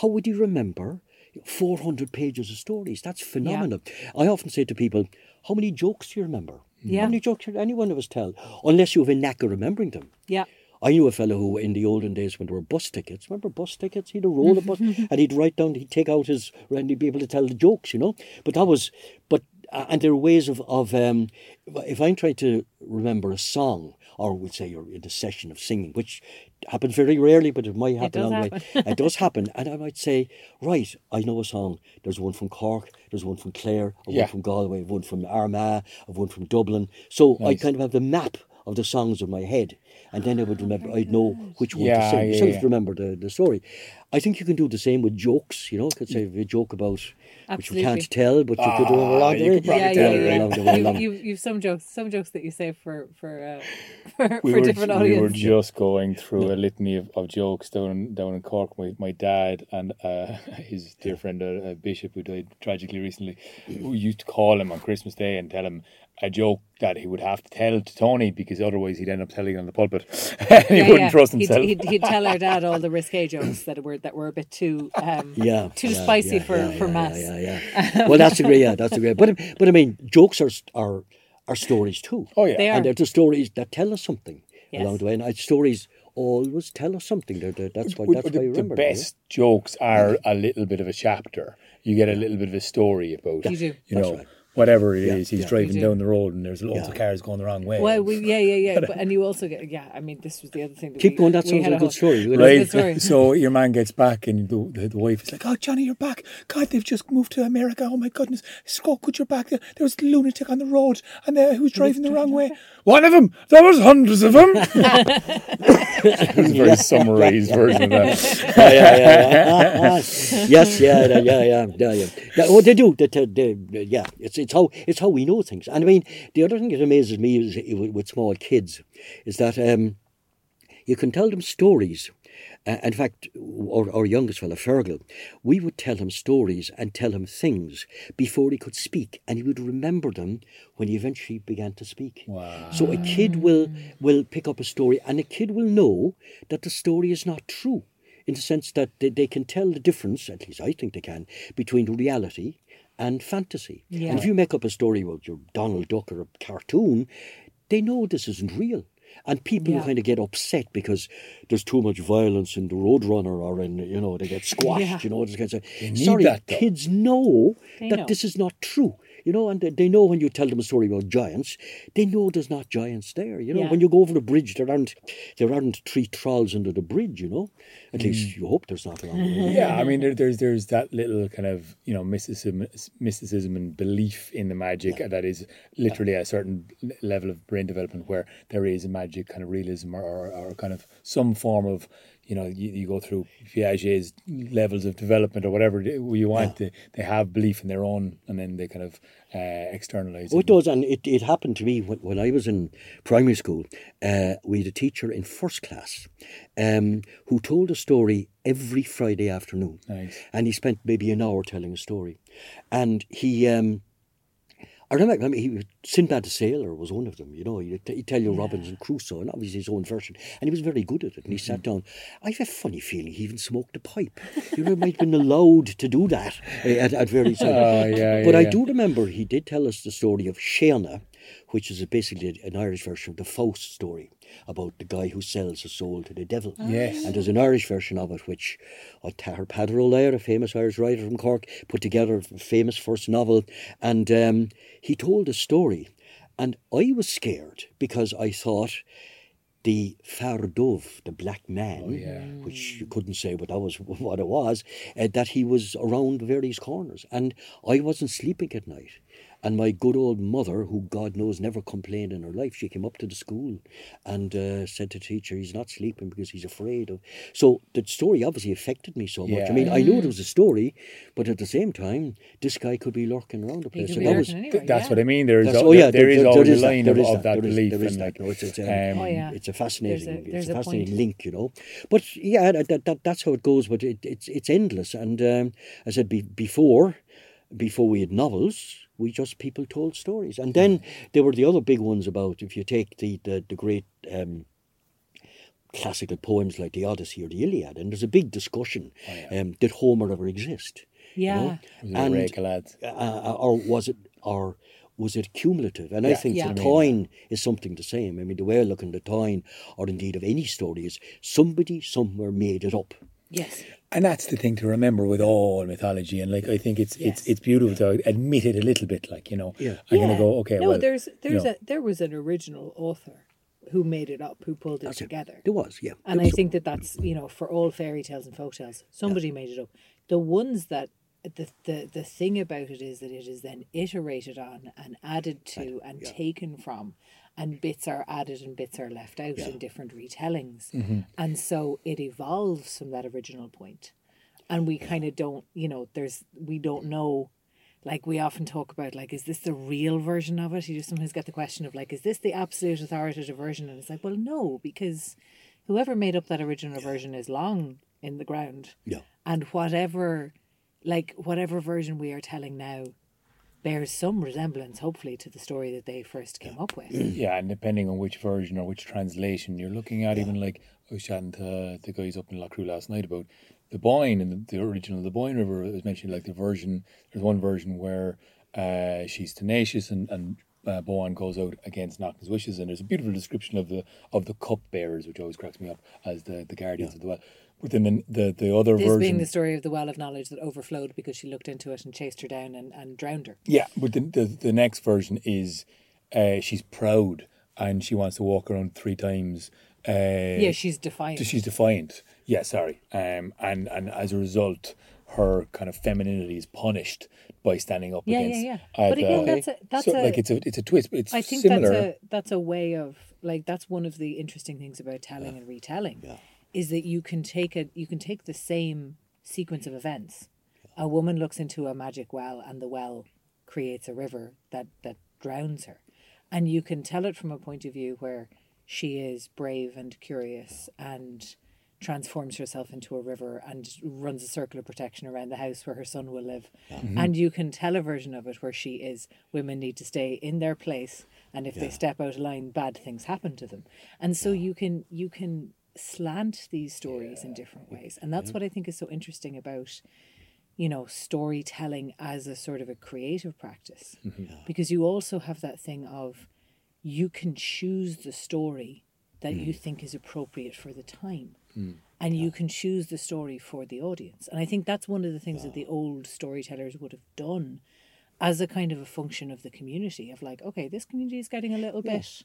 how would you remember 400 pages of stories? That's phenomenal. I often say to people, how many jokes do you remember? Yeah. How many jokes did any one of us tell? Unless you have a knack of remembering them. Yeah. I knew a fellow who, in the olden days, when there were bus tickets, remember bus tickets? He'd roll of bus, *laughs* and he'd write down, he'd take out his, and he'd be able to tell the jokes, you know. But that was, but and there are ways of of um, if I'm trying to remember a song, or we'll say you're in a session of singing, which happens very rarely, but it might happen does the way. happen. it *laughs* does happen, and I might say, right, I know a song. There's one from Cork, there's one from Clare, a Yeah. one from Galway, one from Armagh, one from Dublin. So I kind of have the map of the songs in my head, and then I would remember. I'd know which one Yeah, to sing. yeah, Self yeah. remember the, the story. I think you can do the same with jokes. You know, could say a joke about which you can't tell, but you could do Ah, along the you way. probably yeah, tell yeah, it, yeah. right? Along You, along. you, you've some jokes, some jokes that you say for for uh, *laughs* for, we for were, different we were just going through a litany of, of jokes down down in Cork. My, my dad and uh, *laughs* his dear friend, uh, uh, Bishop, who died tragically recently, who used to call him on Christmas Day and tell him a joke that he would have to tell to Tony because otherwise he'd end up telling it on the pulpit. *laughs* he Yeah, wouldn't yeah. trust He'd- himself. He'd, he'd, tell our dad all the risque jokes that were that were a bit too um, *laughs* yeah, too yeah, spicy yeah, for, yeah, for yeah, mass. Yeah, yeah, *laughs* yeah. well, that's a great. Yeah, that's a great. But but I mean, jokes are are are stories too. oh yeah, They are. and they're the stories that tell us something Yes. along the way. And uh, stories always tell us something. They're, they're- that's why. That's the, why you the remember. them, you best jokes are a little bit of a chapter. You get a little bit of a story about. You do. You That's know, right. Whatever it is. Yeah, he's yeah. driving do. down the road and there's loads Yeah. of cars going the wrong way. Well, we, yeah, yeah, yeah. But, *laughs* and you also get, yeah. I mean, this was the other thing. That Keep we, going. That sounds like a good story. Right. Story. So your man gets back, and the, the, the wife is like, "Oh, Johnny, you're back! God, they've just moved to America. Oh my goodness, so good you're back. There was a lunatic on the road, and uh, who was driving the wrong way. One of them. There was hundreds of them. *laughs* *laughs* it was a very summarized version of that. yeah, yeah, yeah, yeah. yes, yeah, yeah, yeah, yeah, yeah, yeah. Yeah, What they do, they, they, they, yeah, it's it's how it's how we know things. And I mean, the other thing that amazes me is with, small kids is that um, you can tell them stories. Uh, in fact, our, our youngest fella, Fergal, we would tell him stories and tell him things before he could speak, and he would remember them when he eventually began to speak. Wow. So a kid will will pick up a story, and a kid will know that the story is not true, in the sense that they, they can tell the difference. At least I think they can between reality and fantasy. Yeah. And if you make up a story about your Donald Duck or a cartoon, they know this isn't real. And people Yeah. kind of get upset because there's too much violence in the Roadrunner or in, you know, they get squashed, Yeah. you know. This kind of need Sorry, that, kids know They that know. this is not true. You know, and they, they know when you tell them a story about giants, they know there's not giants there. You know, Yeah. when you go over the bridge, there aren't there aren't three trolls under the bridge. You know, at Mm. least you hope there's not along the way. Yeah, I mean, there, there's there's that little kind of you know mysticism, mysticism and belief in the magic that is literally a certain level of brain development where there is a magic kind of realism or, or, or kind of some form of you know you, you go through Piaget's levels of development or whatever you want. They, they have belief in their own, and then they kind of uh, externalize. Oh, it does, and it, it happened to me when, when I was in primary school. Uh, we had a teacher in first class um, who told a story every Friday afternoon. Nice. And he spent maybe an hour telling a story. And he, um, I remember, I mean, he, Sinbad the Sailor was one of them, you know, he'd, he'd tell you Robinson Crusoe, and obviously his own version. And he was very good at it, and he sat down. I have a funny feeling he even smoked a pipe. You know, he might have been allowed to do that uh, at, at various *laughs* times. Oh, yeah, but yeah, I yeah. do remember he did tell us the story of Séadna, which is a, basically an Irish version of the Faust story about the guy who sells his soul to the devil. Yes. And there's an Irish version of it, which uh, Tahar Peadar Ó Laoghaire, a famous Irish writer from Cork, put together a famous first novel. And um, he told a story. And I was scared because I thought the Fear Dubh, the black man, which you couldn't say, but that was *laughs* what it was, uh, that he was around various corners. And I wasn't sleeping at night. And my good old mother, who God knows never complained in her life, she came up to the school and uh, said to the teacher, he's not sleeping because he's afraid of. So the story obviously affected me so much. I Yeah. mean, I knew it was a story, but at the same time, this guy could be lurking around the He place. could So be that was, lurking anyway. That's yeah. what I mean. There is, That's- oh, yeah, there there- is there always is a line there of, is of that, that there is- belief there is and that. like, No, it's, it's, um, um, Oh, yeah. it's a fascinating, There's a- there's it's a a fascinating point. link, you know. But yeah, that, that, that that's how it goes. But it, it's it's endless. And um, I said be, before, before we had novels, we just people told stories, and then there were the other big ones about if you take the the, the great. Um, classical poems like the Odyssey or the Iliad, and there's a big discussion: um, did Homer ever exist? you Yeah. know? Was it a rake of lads? uh, or was it or was it cumulative? And I think Yeah. the Táin is something the same. I mean, the way I look at the Táin, or indeed of any story, is somebody somewhere made it up. Yes. And that's the thing to remember with all mythology, and like I think it's Yes. it's it's beautiful to admit it a little bit. Like you know, Yeah. I'm gonna go okay. No, well, there's there's you know, a there was an original author who made it up, who pulled it That's it. together. There was, yeah. And There I was- think that that's you know for all fairy tales and folk tales, somebody made it up. The ones that the, the the thing about it is that it is then iterated on and added to and taken from, and bits are added and bits are left out in different retellings, Mm-hmm. and so it evolves from that original point, and we kind of don't you know there's we don't know. Like we often talk about, like, is this the real version of it? You just sometimes get the question of, like, is this the absolute authoritative version? And it's like, well, no, because whoever made up that original version is long in the ground. Yeah. And whatever, like, whatever version we are telling now bears some resemblance, hopefully, to the story that they first came up with. *clears throat* yeah, and depending on which version or which translation you're looking at, even like I was chatting to the guys up in Loughcrew last night about the Boyne and the, the original the Boyne River. It was mentioned like the version. There's one version where uh, she's tenacious and and. Uh, Boann goes out against Nechtan's wishes, and there's a beautiful description of the of the cup bearers, which always cracks me up as the, the guardians of the well. Then the the, the other This version, being the story of the well of knowledge that overflowed because she looked into it and chased her down and, and drowned her. Yeah, but the the, the next version is uh, she's proud and she wants to walk around three times. Uh, Yeah, she's defiant. she's defiant. Yeah, sorry. Um, and and as a result, her kind of femininity is punished by standing up Yeah, yeah, against. yeah. uh, But again, that's a- that's so, a- like it's a it's a twist. But it's I think similar. that's a that's a way of like that's one of the interesting things about telling and retelling is that you can take a you can take the same sequence of events. A woman looks into a magic well and the well creates a river that that drowns her. And you can tell it from a point of view where she is brave and curious and transforms herself into a river and runs a circle of protection around the house where her son will live. Mm-hmm. And you can tell a version of it where she is women need to stay in their place and if they step out of line bad things happen to them. And so you can you can slant these stories in different mm-hmm. ways. And that's mm-hmm. what I think is so interesting about you know storytelling as a sort of a creative practice. Mm-hmm. Because you also have that thing of you can choose the story that you mm. think is appropriate for the time. Mm. And you can choose the story for the audience. And I think that's one of the things that the old storytellers would have done as a kind of a function of the community of like, okay, this community is getting a little bit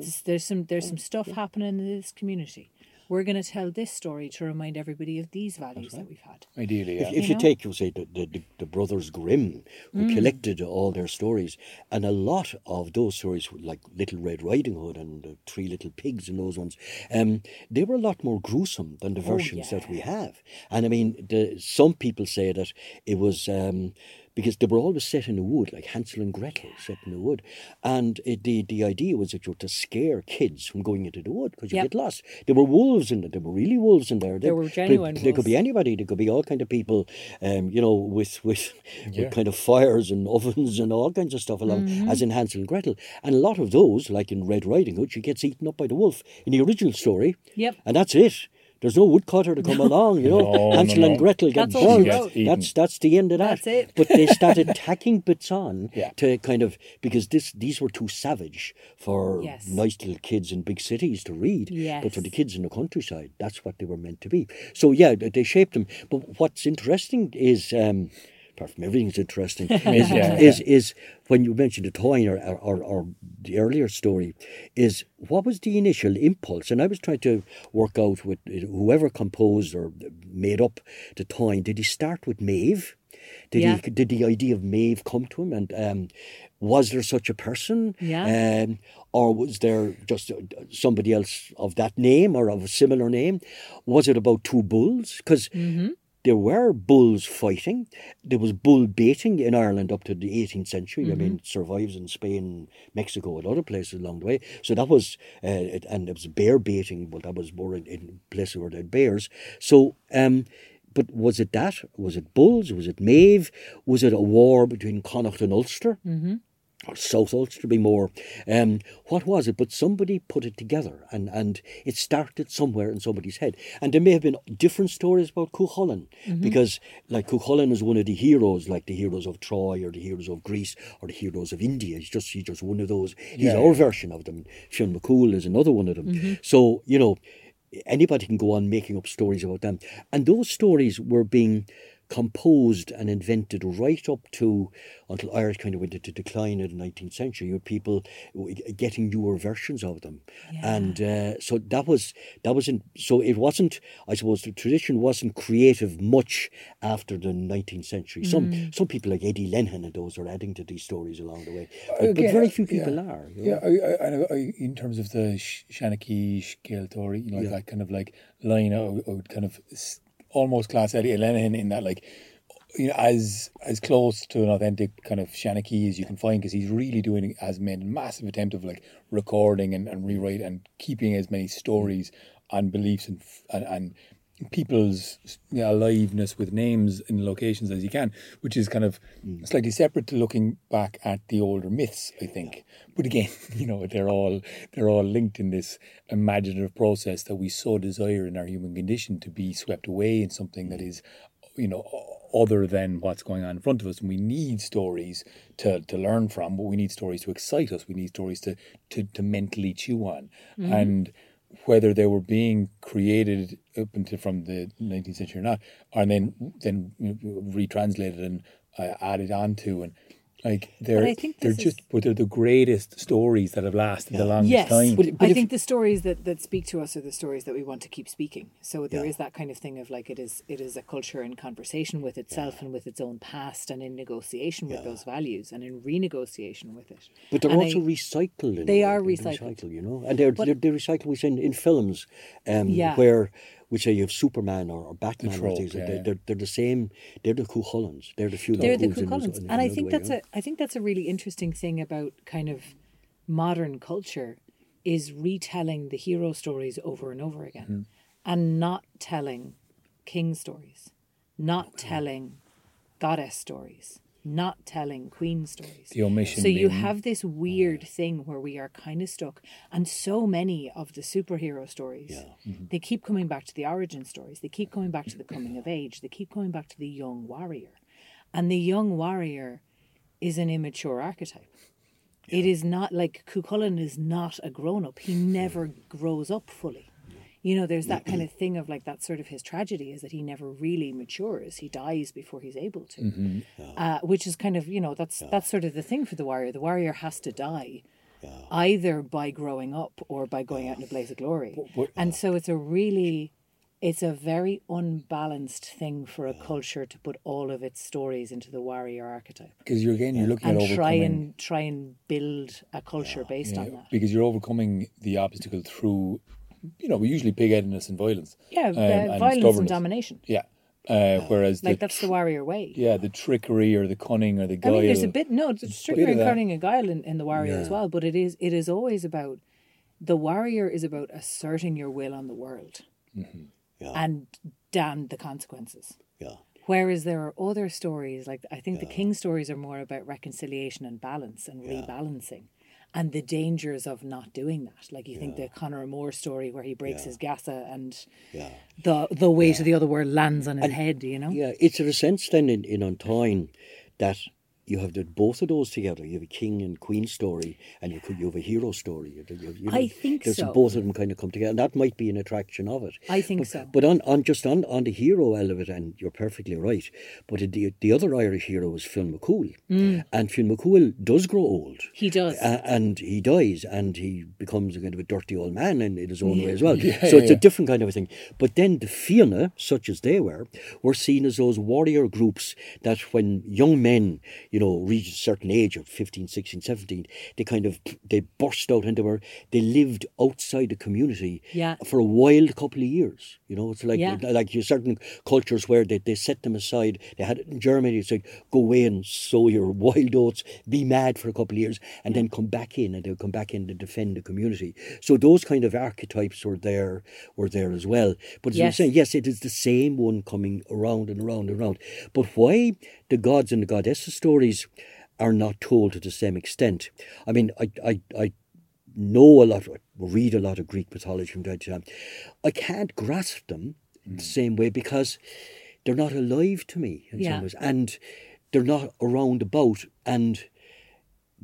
this- there's some there's some stuff happening in this community. We're going to tell this story to remind everybody of these values that we've had. Ideally, yeah. If, if you, know? take, you say, the, the, the, the brothers Grimm, who Mm. collected all their stories, and a lot of those stories, like Little Red Riding Hood and the Three Little Pigs and those ones, um, they were a lot more gruesome than the versions that we have. And I mean, the, some people say that it was. Um, because they were always set in the wood, like Hansel and Gretel set in the wood. And it, the, the idea was that you were to scare kids from going into the wood because you Yep. get lost. There were wolves in there, there were really wolves in there. They- There were they- genuine They, could be anybody. There could be all kind of people, um, you know, with with, *laughs* Yeah. with kind of fires and ovens and all kinds of stuff along, Mm-hmm. as in Hansel and Gretel. And a lot of those, like in Red Riding Hood, she gets eaten up by the wolf in the original story. Yep. And that's it. There's no woodcutter to come along, you know. No, no, Hansel no. and Gretel get That's all she burned. wrote. Eaten. That's that's the end of that. That's it. But they started *laughs* tacking bits on Yeah. to kind of because this these were too savage for Yes. nice little kids in big cities to read. But for the kids in the countryside, that's what they were meant to be. So yeah, they they shaped them. But what's interesting is. Um, Apart from everything's interesting, *laughs* is, Yeah, is, is when you mentioned the Táin or, or, or the earlier story, is what was the initial impulse? And I was trying to work out with whoever composed or made up the Táin. Did he start with Maeve? Did Yeah. he? Did the idea of Maeve come to him? And um, was there such a person? Yeah. Um, or was there just uh, somebody else of that name or of a similar name? Was it about two bulls? Because there were bulls fighting. There was bull baiting in Ireland up to the 18th century. I mean, it survives in Spain, Mexico, and other places along the way. So that was, uh, it, and there was bear baiting, but that was more in, in places where they had bears. So, um, but was it that? Was it Bulls? Was it Maeve? Was it a war between Connacht and Ulster? Mm-hmm. Or South Ulster, be more. Um, what was it? But somebody put it together and, and it started somewhere in somebody's head. And there may have been different stories about Cuchulainn because, like, Cuchulainn is one of the heroes, like the heroes of Troy or the heroes of Greece or the heroes of India. He's just, he's just one of those. He's Yeah, our version of them. Fionn McCool is another one of them. So, you know, anybody can go on making up stories about them. And those stories were being composed and invented right up to until Irish kind of went into decline in the 19th century. You had people getting newer versions of them. And uh, so that was, that was in, so it wasn't, I suppose the tradition wasn't creative much after the 19th century. Some, some people like Eddie Lenihan and those are adding to these stories along the way. But, but very few yeah. people are. you know. Yeah, I, I, I, in terms of the Sh- Shanachie Skeltori, you know, Yeah. that kind of like line, I would, I would kind of s- almost class Eddie Lenihan in that, like, you know, as as close to an authentic kind of Shanachie as you can find, because he's really doing has made a massive attempt of like recording and, and rewrite and keeping as many stories and beliefs and and, and people's you know, aliveness with names and locations as you can, which is kind of mm. slightly separate to looking back at the older myths, I think. But again, *laughs* you know, they're all they're all linked in this imaginative process that we so desire in our human condition to be swept away in something that mm. is, you know, other than what's going on in front of us. And we need stories to, to learn from, but we need stories to excite us. We need stories to to, to mentally chew on. Mm-hmm. And whether they were being created up until from the 19th century or not, and then then retranslated and uh, added onto, and like they're I think they're this is- just but they're the greatest stories that have lasted the longest Yes, time. But- but I if- think the stories that, that speak to us are the stories that we want to keep speaking. So there is that kind of thing of like it is it is a culture in conversation with itself and with its own past and in negotiation with those values and in renegotiation with it. But they're And also I- recycled. In They a way. are recycled. recycled, you know, and they're they're, they're recycled. We say in, in films, um, Yeah. where we say you have Superman or, or Batman or trope, things. yeah, they're, yeah. they're they're the same. They're the Cuchulainns. They're the few. they're the Cuchulainns in Cuchulainns. this- in and I think that's a I think that's a really interesting thing about kind of modern culture is retelling the hero stories over and over again Mm-hmm. and not telling king stories, not telling goddess stories, not telling queen stories. The omission So you being- have this weird thing where we are kind of stuck, and so many of the superhero stories, Mm-hmm. they keep coming back to the origin stories. They keep coming back to the coming of age. They keep coming back to the young warrior, and the young warrior is an immature archetype. It is not like Cuchulainn is not a grown up. He never grows up fully. You know, there's that kind of thing of like that's sort of his tragedy is that he never really matures. He dies before he's able to, uh, which is kind of you know that's that's sort of the thing for the warrior. The warrior has to die either by growing up or by going out in a blaze of glory. and so it's a really it's a very unbalanced thing for a culture to put all of its stories into the warrior archetype. Because you're again you're looking and at try and try and build a culture based yeah, on that. because you're overcoming the obstacle through you know we usually pig-headedness and violence Yeah, um, uh, and violence and domination. yeah uh, whereas Like the that's the warrior way. yeah the trickery or the cunning or the guile. I mean, there's a bit no, it's trickery and cunning and guile in, in the warrior as well. But it is it is always about the warrior is about asserting your will on the world, Yeah. and damn the consequences. Yeah. Whereas there are other stories, like I think the king stories are more about reconciliation and balance and rebalancing and the dangers of not doing that. Like you think the Conaire Mór story where he breaks his geasa and Yeah. the the weight of the other world lands on his head, you know? Yeah, it's a sense then in, in an Táin that you have the, both of those together. You have a king and queen story, and you could you have a hero story. You, you, you I think there's so. both of them kind of come together, and that might be an attraction of it. I think but, so. But on, on just on, on the hero element, and you're perfectly right. But the the other Irish hero is Fionn McCool, Mm. and Fionn McCool does grow old. He does. A- and he dies, and he becomes a kind of a dirty old man in, in his own way as well. Yeah, so yeah, it's a different kind of a thing. But then the Fianna, such as they were, were seen as those warrior groups that when young men, you know, reach a certain age of 15, 16, 17, they kind of they burst out and they were they lived outside the community Yeah. for a wild couple of years. You know, it's like Yeah. like you certain cultures where they, they set them aside. They had it in Germany. It's like go away and sow your *laughs* wild oats, be mad for a couple of years, and then come back in, and they'll come back in to defend the community. So those kind of archetypes were there, were there as well. But as Yes. saying, yes, it is the same one coming around and around and around. But why the gods and the goddesses stories are not told to the same extent? I mean, I I I know a lot, read a lot of Greek mythology from time to time. I can't grasp them the hmm. same way because they're not alive to me in Yeah. some ways, and they're not around about, and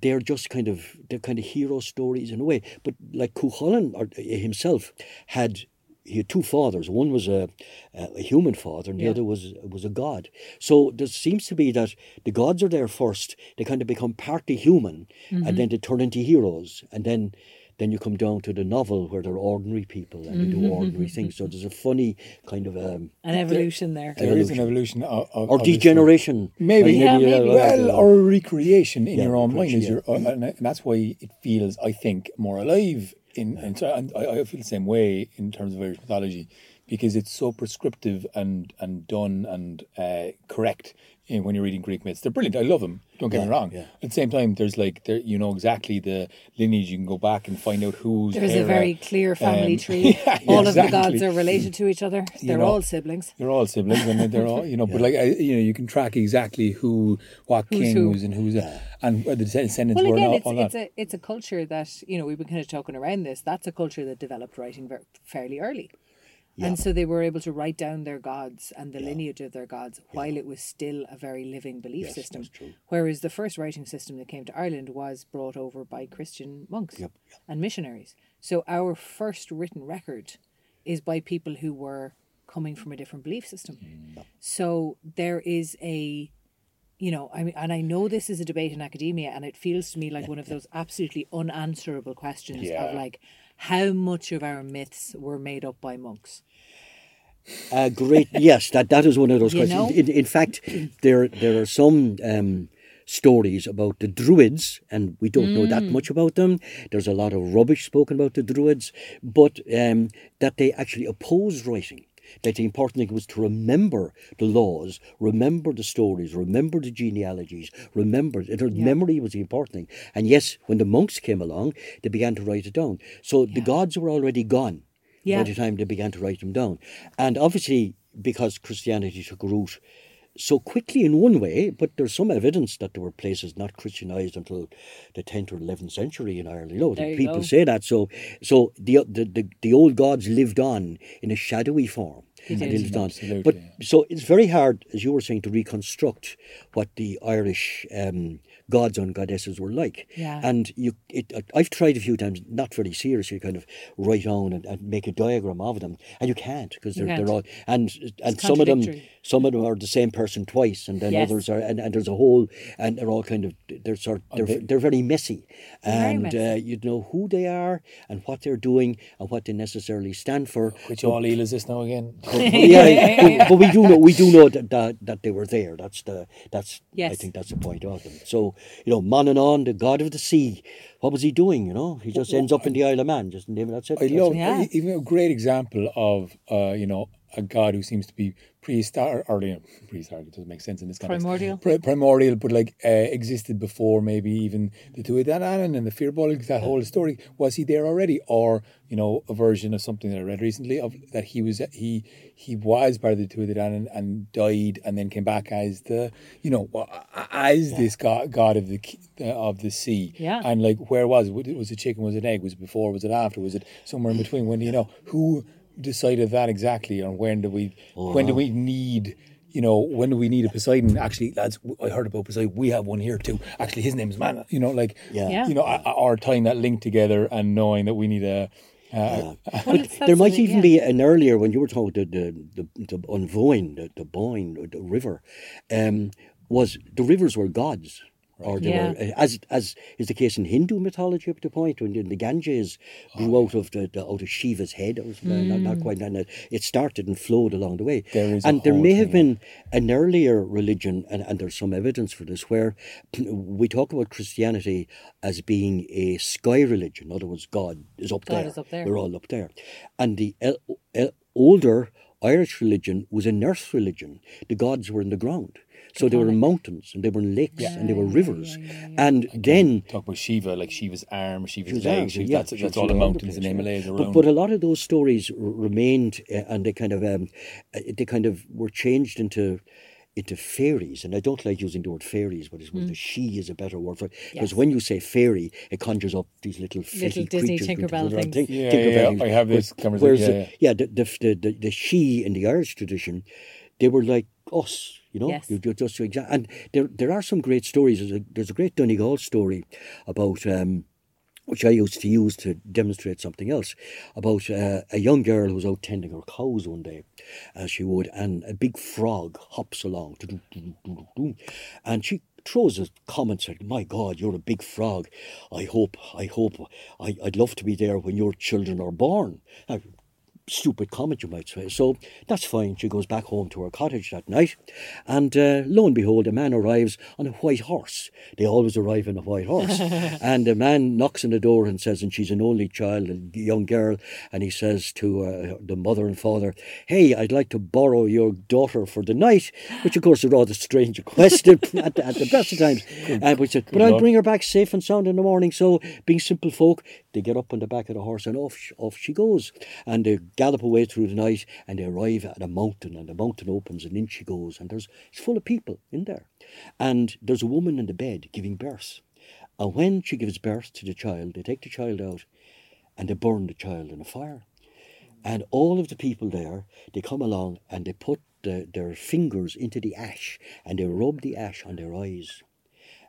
they're just kind of they're kind of hero stories in a way. But like Cuchulainn or eh, himself had. He had two fathers. One was a, a human father, and the Yeah. other was was a god. So there seems to be that the gods are there first. They kind of become partly human, Mm-hmm. and then they turn into heroes. And then then you come down to the novel where they're ordinary people and they Mm-hmm. do ordinary things. So there's a funny kind of um, An evolution there. There is an evolution of, of or degeneration. Maybe. Yeah, maybe. uh, Well, uh, or a recreation in Yeah, your own mind, recreation, as your, uh, and, and that's why it feels, I think, more alive. In and, so, I, I feel the same way in terms of Irish mythology, because it's so prescriptive and and done and uh, correct. In, when you're reading Greek myths, they're brilliant. I love them. Don't get me wrong. yeah. At the same time, there's like there, you know exactly the lineage. You can go back and find out who's. There's a very clear family um, tree. *laughs* yeah, all of the gods are related to each other. They're know, all siblings. They're all siblings, and they're all you know. But *laughs* like I, you know, you can track exactly who, what Who's kings who. and who's uh, and where the descendants Well, were. again, it's all, all it's that. a it's a culture that you know we've been kind of talking around this. That's a culture that developed writing ver- fairly early, and so they were able to write down their gods and the lineage of their gods while it was still a very living belief Yes, system. that's true. Whereas the first writing system that came to Ireland was brought over by Christian monks and missionaries. So our first written record is by people who were coming from a different belief system. Mm. So there is a you know, I mean, and I know this is a debate in academia, and it feels to me like one of those absolutely unanswerable questions Yeah. of like, how much of our myths were made up by monks? Uh, great. yes, that, that is one of those You questions. In, in fact, there there are some um, stories about the Druids, and we don't know Mm. that much about them. There's a lot of rubbish spoken about the Druids, but um, that they actually opposed writing. That the important thing was to remember the laws, remember the stories, remember the genealogies, remember their memory was the important thing. And yes, when the monks came along, they began to write it down. So the gods were already gone Yeah. by the time they began to write them down. And obviously, because Christianity took root so quickly in one way, but there's some evidence that there were places not Christianized until the 10th or 11th century in Ireland. You know, you people go. say that. So, so the, the the the old gods lived on in a shadowy form. and lived on. But yeah. so it's very hard, as you were saying, to reconstruct what the Irish um, gods and goddesses were like. Yeah. And you, it, I've tried a few times, not very seriously, kind of write down and, and make a diagram of them, and you can't because they're, they're all and and some of them. Some of them are the same person twice, and then Yes. others are and, and there's a whole and they're all kind of they're sort they're they- they're very messy, Very and messy. Uh, you know who they are and what they're doing and what they necessarily stand for. Which all eel is this now again? *laughs* yeah, *laughs* but, but we do know we do know that, that that they were there. That's the that's I think that's the point of them. So you know, Manannán, the god of the sea, what was he doing? You know, he just ends up in the Isle of Man. Just name it. That's it. I That's love it. Yeah. even a great example of uh, you know a god who seems to be prehistoric or you know, prehistoric. It doesn't make sense in this context. Primordial? Pri- primordial, but like uh, existed before maybe even the Tuatha and the Firbolg. That whole story was he there already, or you know a version of something that I read recently of that he was he he was part of the Tuatha and died and then came back as the you know as this god god of the ki- of the sea. Yeah. And like, where was it? Was it chicken? Was it egg? Was it before? Was it after? Was it somewhere in between? When do you know who decided that exactly, or when do we? When do we need? You know, when do we need a Poseidon? Actually, lads, I heard about Poseidon. We have one here too. Actually, his name is Mana. You know, like, Yeah. Yeah. you know, or tying that link together and knowing that we need a. Uh, Well, there might even yeah. be an earlier when you were talking the the the, the an Bhóinn, the, the Boyne, the river, um, was the rivers were gods. Or they Yeah. were, as as is the case in Hindu mythology up to the point when the Ganges grew out of the, the out of Shiva's head. It was uh, not, not quite. Not, not- it started and flowed along the way. There is and there may have been an earlier religion, and, and there's some evidence for this, where *clears throat* we talk about Christianity as being a sky religion. In other words, God is up God there. is up there. We're all up there. And the el- el- older Irish religion was an earth religion. The gods were in the ground. So there were mountains and there were in lakes and there were rivers. And then Talk about Shiva, like Shiva's arm, Shiva's Shiva's legs. arms, Shiva, yeah, that's that's all the was all over mountains in the yeah. Himalayas But, around. but a lot of those stories r- remained, uh, and they kind of um, uh, they kind of were changed into into fairies. And I don't like using the word fairies, but it's well, the sí is a better word for it. Because Yes. when you say fairy, it conjures up these little fairy Disney. Tinkerbell with- things. Yeah, Tinkerbell yeah, things. I have this Whereas- conversation, Whereas, yeah, the- yeah. yeah, the, the, the, the, the sí in the Irish tradition, they were like us, you know. Yes. You ju- just to exa- and there there are some great stories. There's a there's a great Donegal story about um, which I used to use to demonstrate something else about uh, a young girl who was out tending her cows one day, as she would, and a big frog hops along, and she throws a comment said, "My God, you're a big frog. I hope, I hope, I, I'd love to be there when your children are born." Now, stupid comment, you might say. So that's fine. She goes back home to her cottage that night, and uh, lo and behold, a man arrives on a white horse. They always arrive on a white horse. *laughs* and the man knocks on the door and says, and she's an only child, a young girl, and he says to uh, the mother and father, Hey, I'd like to borrow your daughter for the night, which of course is a rather strange *laughs* request at, *laughs* at, the- at the best of times. Uh, but, said, but I'll bring her back safe and sound in the morning. So, being simple folk, they get up on the back of the horse and off, off she goes. And they gallop away through the night and they arrive at a mountain and the mountain opens and in she goes and there's it's full of people in there. And there's a woman in the bed giving birth. And when she gives birth to the child, they take the child out and they burn the child in a fire. And all of the people there, they come along and they put the, their fingers into the ash and they rub the ash on their eyes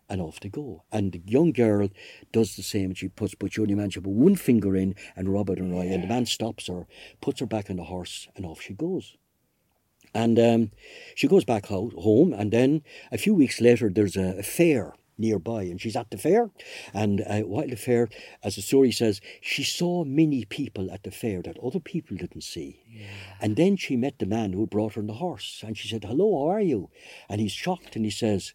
and off they go. And the young girl does the same. And she puts, but she only manages put one finger in and it on her. And the man stops her, puts her back on the horse, and off she goes. And um, she goes back out, home, and then a few weeks later, there's a, a fair nearby, and she's at the fair. And uh, while the fair, as the story says, she saw many people at the fair that other people didn't see. And then she met the man who brought her on the horse, and she said, "Hello, how are you?" And he's shocked, and he says,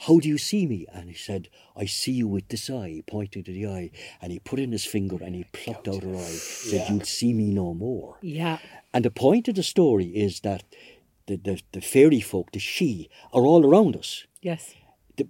how do you see me? And he said, I see you with this eye, pointing to the eye. And he put in his finger and he plucked out her eye, said, You'll see me no more. Yeah. And the point of the story is that the, the, the fairy folk, the sí, are all around us, Yes.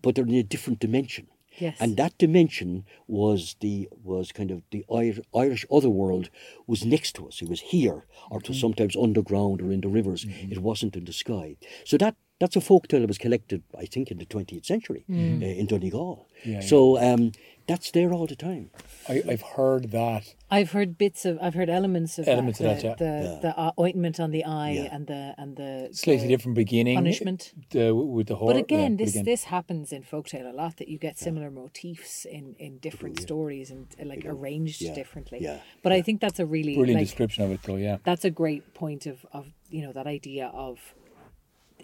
but they're in a different dimension. Yes. And that dimension was the was kind of the Ir- Irish otherworld was next to us. It was here, or it was mm-hmm. sometimes underground or in the rivers. Mm-hmm. It wasn't in the sky. So that that's a folk tale that was collected, I think, in the twentieth century uh, in Donegal. Yeah, so um, that's there all the time. I, I've heard that. I've heard bits of, I've heard elements of Elements that, of that, the, yeah. the, the uh, ointment on the eye Yeah. and the and the Slightly the different beginning. punishment. The, with the horror. But again, yeah, this again. this happens in folktale a lot that you get similar motifs in in different stories and uh, like arranged Yeah. differently. Yeah. But I think that's a really brilliant like description of it, though. Yeah. that's a great point of of you know that idea of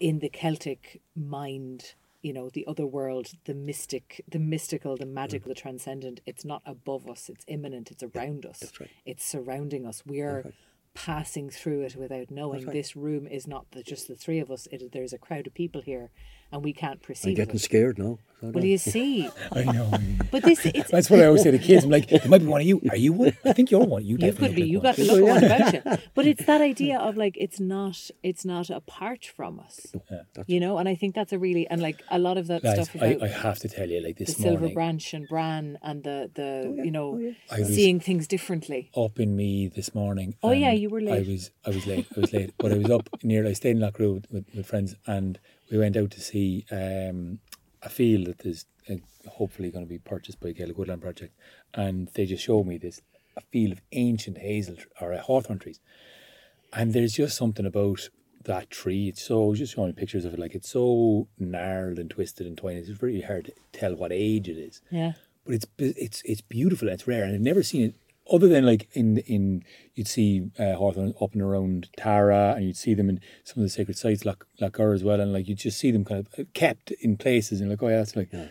in the Celtic mind, you know, the other world, the mystic, the mystical, the magical, the transcendent. It's not above us; it's immanent. It's around us. right. It's surrounding us. We're passing through it without knowing. This room is not the, just the three of us. It, there's a crowd of people here, and we can't proceed. I'm getting scared now. Well, you see, *laughs* I know. but this it's *laughs* That's what I always say to *laughs* kids. I'm like, it might be one of you. Are you one? I think you're one. You you definitely could be you one. got the look of one about you but it's that idea of like it's not it's not apart from us you know and i think that's a really and like a lot of that Guys, stuff I, about I have to tell you, like this the this silver branch and bran and the the you know I was- seeing things differently up in me this morning. Oh, yeah, you were late. I was I was late. I was late, but I was up near. I stayed in Loughcrew with, with, with friends, and we went out to see um, a field that is uh, hopefully going to be purchased by Gaelic Woodland Project, and they just showed me this a field of ancient hazel or uh, hawthorn trees, and there's just something about that tree. It's so just showing pictures of it, like it's so gnarled and twisted and twisted. It's really hard to tell what age it is yeah but it's it's it's beautiful it's rare and I've never seen it other than like in in you'd see uh, Hawthorne up and around Tara, and you'd see them in some of the sacred sites like like Ur as well, and like you just see them kind of kept in places, and like oh yeah, that's like. Yeah.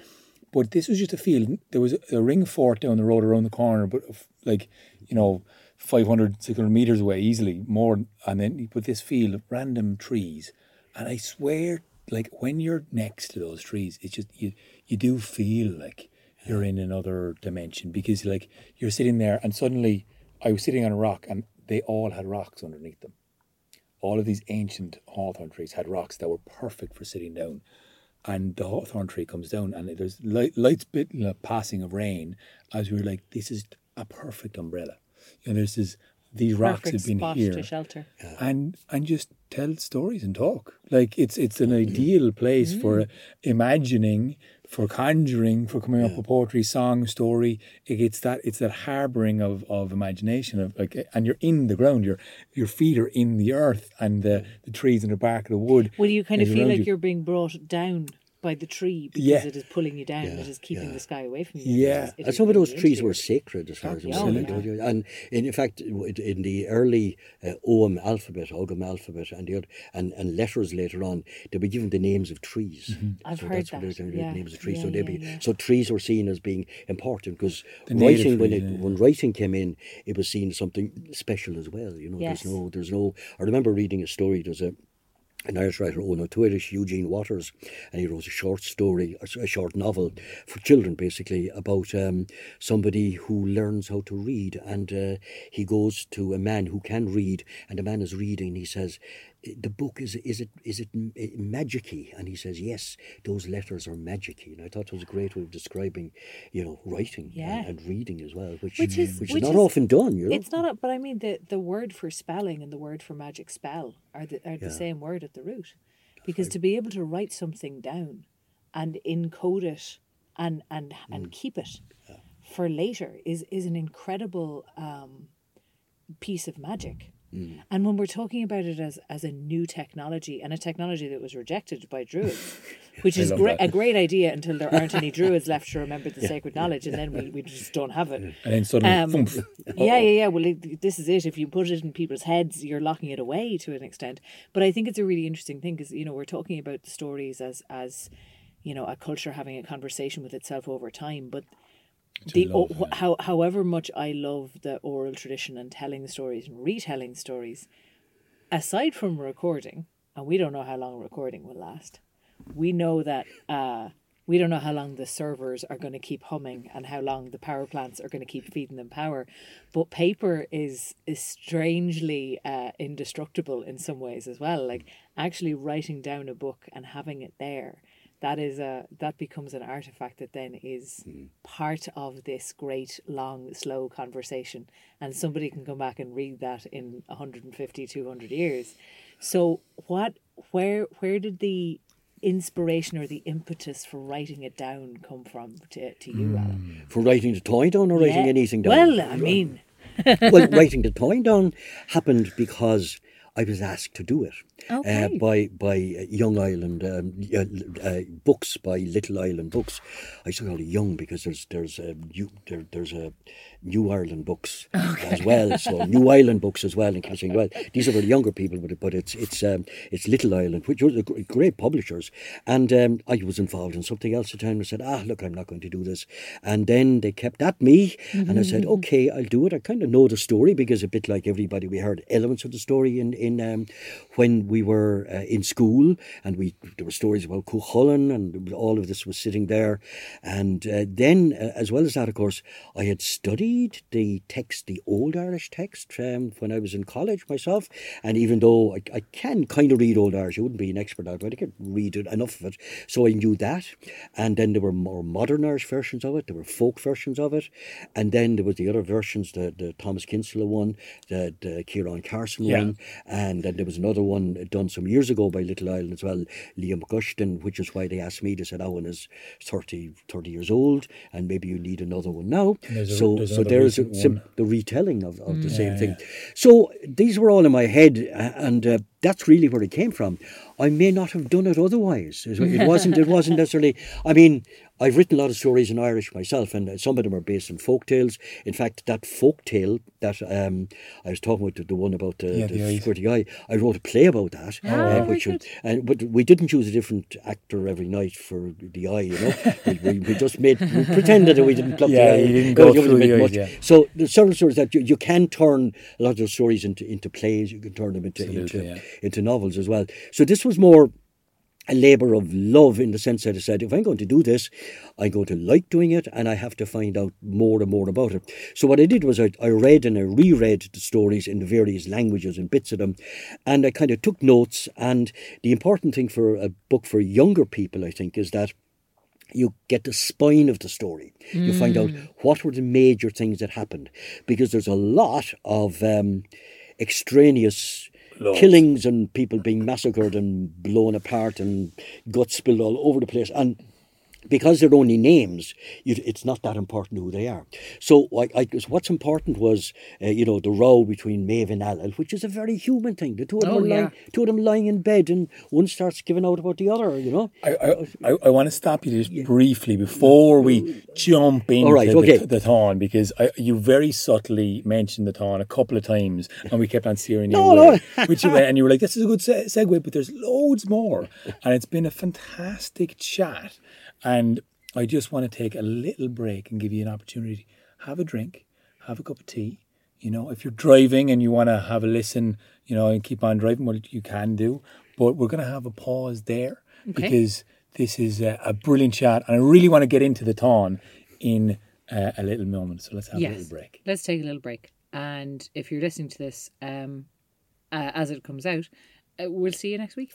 But this was just a field. There was a, a ring fort down the road around the corner, but like you know, 500, 600 meters away easily, more. And then you put this field of random trees, and I swear, like when you're next to those trees, it's just you you do feel like you're in another dimension because like you're sitting there, and suddenly I was sitting on a rock, and they all had rocks underneath them. All of these ancient hawthorn trees had rocks that were perfect for sitting down and the hawthorn tree comes down and there's light, lights bit you know, passing of rain as we were like this is a perfect umbrella and there's this is these rocks Perfect have been spot here to shelter. and and just tell stories and talk like it's it's an ideal place Mm. for imagining for conjuring for coming up with poetry song story it, it's that it's that harboring of, of imagination of like eh, and you're in the ground your your feet are in the earth and the, the trees and the bark of the wood Well, you kind of feel like you. are being brought down by the tree because Yeah. it is pulling you down. it is keeping yeah. the sky away from you. Yeah. It is- it And some of those trees were sacred as far as I'm Oh, concerned. yeah. And in, in fact, in the early uh, OM alphabet, Ogam alphabet, and the other, and, and letters later on, they were given the names of trees. I've so heard that's what that, they were, the yeah. names of trees. Yeah, so they yeah, be yeah. so trees were seen as being important because writing when it yeah. when writing came in, it was seen as something special as well. You know, Yes. there's no there's no. I remember reading a story. There's a an Irish writer, oh no, Irish, Eugene Watters, and he wrote a short story, a short novel for children, basically, about um, somebody who learns how to read. And uh, he goes to a man who can read, and the man is reading, he says, the book is is it is it eh, magicy and he says yes those letters are magicy and I thought it was a great way of describing you know writing Yeah. and, and reading as well which Which is- which which is not is- often done you know It's not, a, but I mean the the word for spelling and the word for magic spell are the are the same word at the root, because to be able to write something down, and encode it, and and and Mm. keep it for later is is an incredible um, piece of magic. Mm. And when we're talking about it as as a new technology and a technology that was rejected by druids, *laughs* which is a great idea until there aren't any druids left to remember the *laughs* sacred knowledge, and then we, we just don't have it. and then suddenly Um. Yeah, yeah, *laughs* yeah. Well, it, this is it. If you put it in people's heads, you're locking it away to an extent. But I think it's a really interesting thing because you know we're talking about the stories as as you know a culture having a conversation with itself over time. But the love, o- how however much I love the oral tradition and telling stories and retelling stories, aside from recording, and we don't know how long recording will last. We know that. Uh, we don't know how long the servers are going to keep humming and how long the power plants are going to keep feeding them power. But paper is is strangely uh, indestructible in some ways as well. Like actually writing down a book and having it there, that is a that becomes an artifact that then is hmm. part of this great long slow conversation, and somebody can come back and read that in 150 200 years. So what where where did the inspiration or the impetus for writing it down come from to, to you, hmm. Alan? for writing the Táin down or writing Yeah. anything down Well, I mean, *laughs* well, writing the Táin down happened because I was asked to do it Okay. uh, by by uh, Young Island um, uh, uh, books by Little Island Books. I still call it Young because there's there's a new, there, there's a New Ireland Books as well, so New Island Books as well in Well, these are for the younger people, but but it's it's um, it's Little Island, which are great publishers. And um, I was involved in something else at the time. I said, ah, look, I'm not going to do this. And then they kept at me, and I said, okay, I'll do it. I kind of know the story because a bit like everybody, we heard elements of the story in in um, when we were uh, in school, and we there were stories about Cuchulainn, and all of this was sitting there. And uh, then, uh, as well as that, of course, I had studied the text, the old Irish text, um, when I was in college myself. And even though I, I can kind of read old Irish, I wouldn't be an expert at it, but I could read it, enough of it. So I knew that. And then there were more modern Irish versions of it. There were folk versions of it, and then there was the other versions, the, the Thomas Kinsella one, the, the Ciaran Carson Yeah. one, and then there was another one done some years ago by Little Island as well, Liam Mac Uistín, which is why they asked me. They said, Owen is 30, 30 years old, and maybe you need another one now." there's a- so, there's so there's a, sim- the retelling of, of the same Yeah, thing. yeah. So these were all in my head, and uh, that's really where it came from. I may not have done it otherwise. It it *laughs* wasn't. It wasn't necessarily. I mean, I've written a lot of stories in Irish myself, and some of them are based on folk tales. In fact, that folk tale that um, I was talking about, the one about the, Yeah, the the squirty eye, I wrote a play about that. Oh, very which was, good. and, but we didn't use a different actor every night for the eye, you know. *laughs* we, we, we just made, we pretended that we didn't pluck Yeah, the eye. you didn't go through the eyes, much. yeah. So there's several stories that you, you can turn a lot of those stories into, into plays, you can turn them into, Absolutely, into, yeah. into novels as well. So this was more a labour of love in the sense that I said, if I'm going to do this, I'm going to like doing it and I have to find out more and more about it. So what I did was I, I read and I reread the stories in the various languages and bits of them and I kind of took notes and the important thing for a book for younger people, I think, is that you get the spine of the story. You find out what were the major things that happened because there's a lot of um, extraneous Killings and people being massacred and blown apart and guts spilled all over the place. And because they're only names, you, it's not that important who they are. So I, I, what's important was, uh, you know, the row between Maeve and Ailill, which is a very human thing. The two of them Oh, are lying, two of them lying in bed, and one starts giving out about the other. You know. I, I, I, I want to stop you just briefly before we jump into All right, the, okay. the Táin because I, you very subtly mentioned the Táin a couple of times and we kept on steering you No, away. no. which you went, and you were like, this is a good se- segue, but there's loads more. *laughs* And it's been a fantastic chat. And I just want to take a little break and give you an opportunity. Have a drink, have a cup of tea. You know, if you're driving and you want to have a listen, you know, and keep on driving, well, you can do. But we're going to have a pause there Okay. because this is a, a brilliant chat, and I really want to get into the Táin in uh, a little moment. So let's have a little break. Let's take a little break. And if you're listening to this um, uh, as it comes out, uh, we'll see you next week.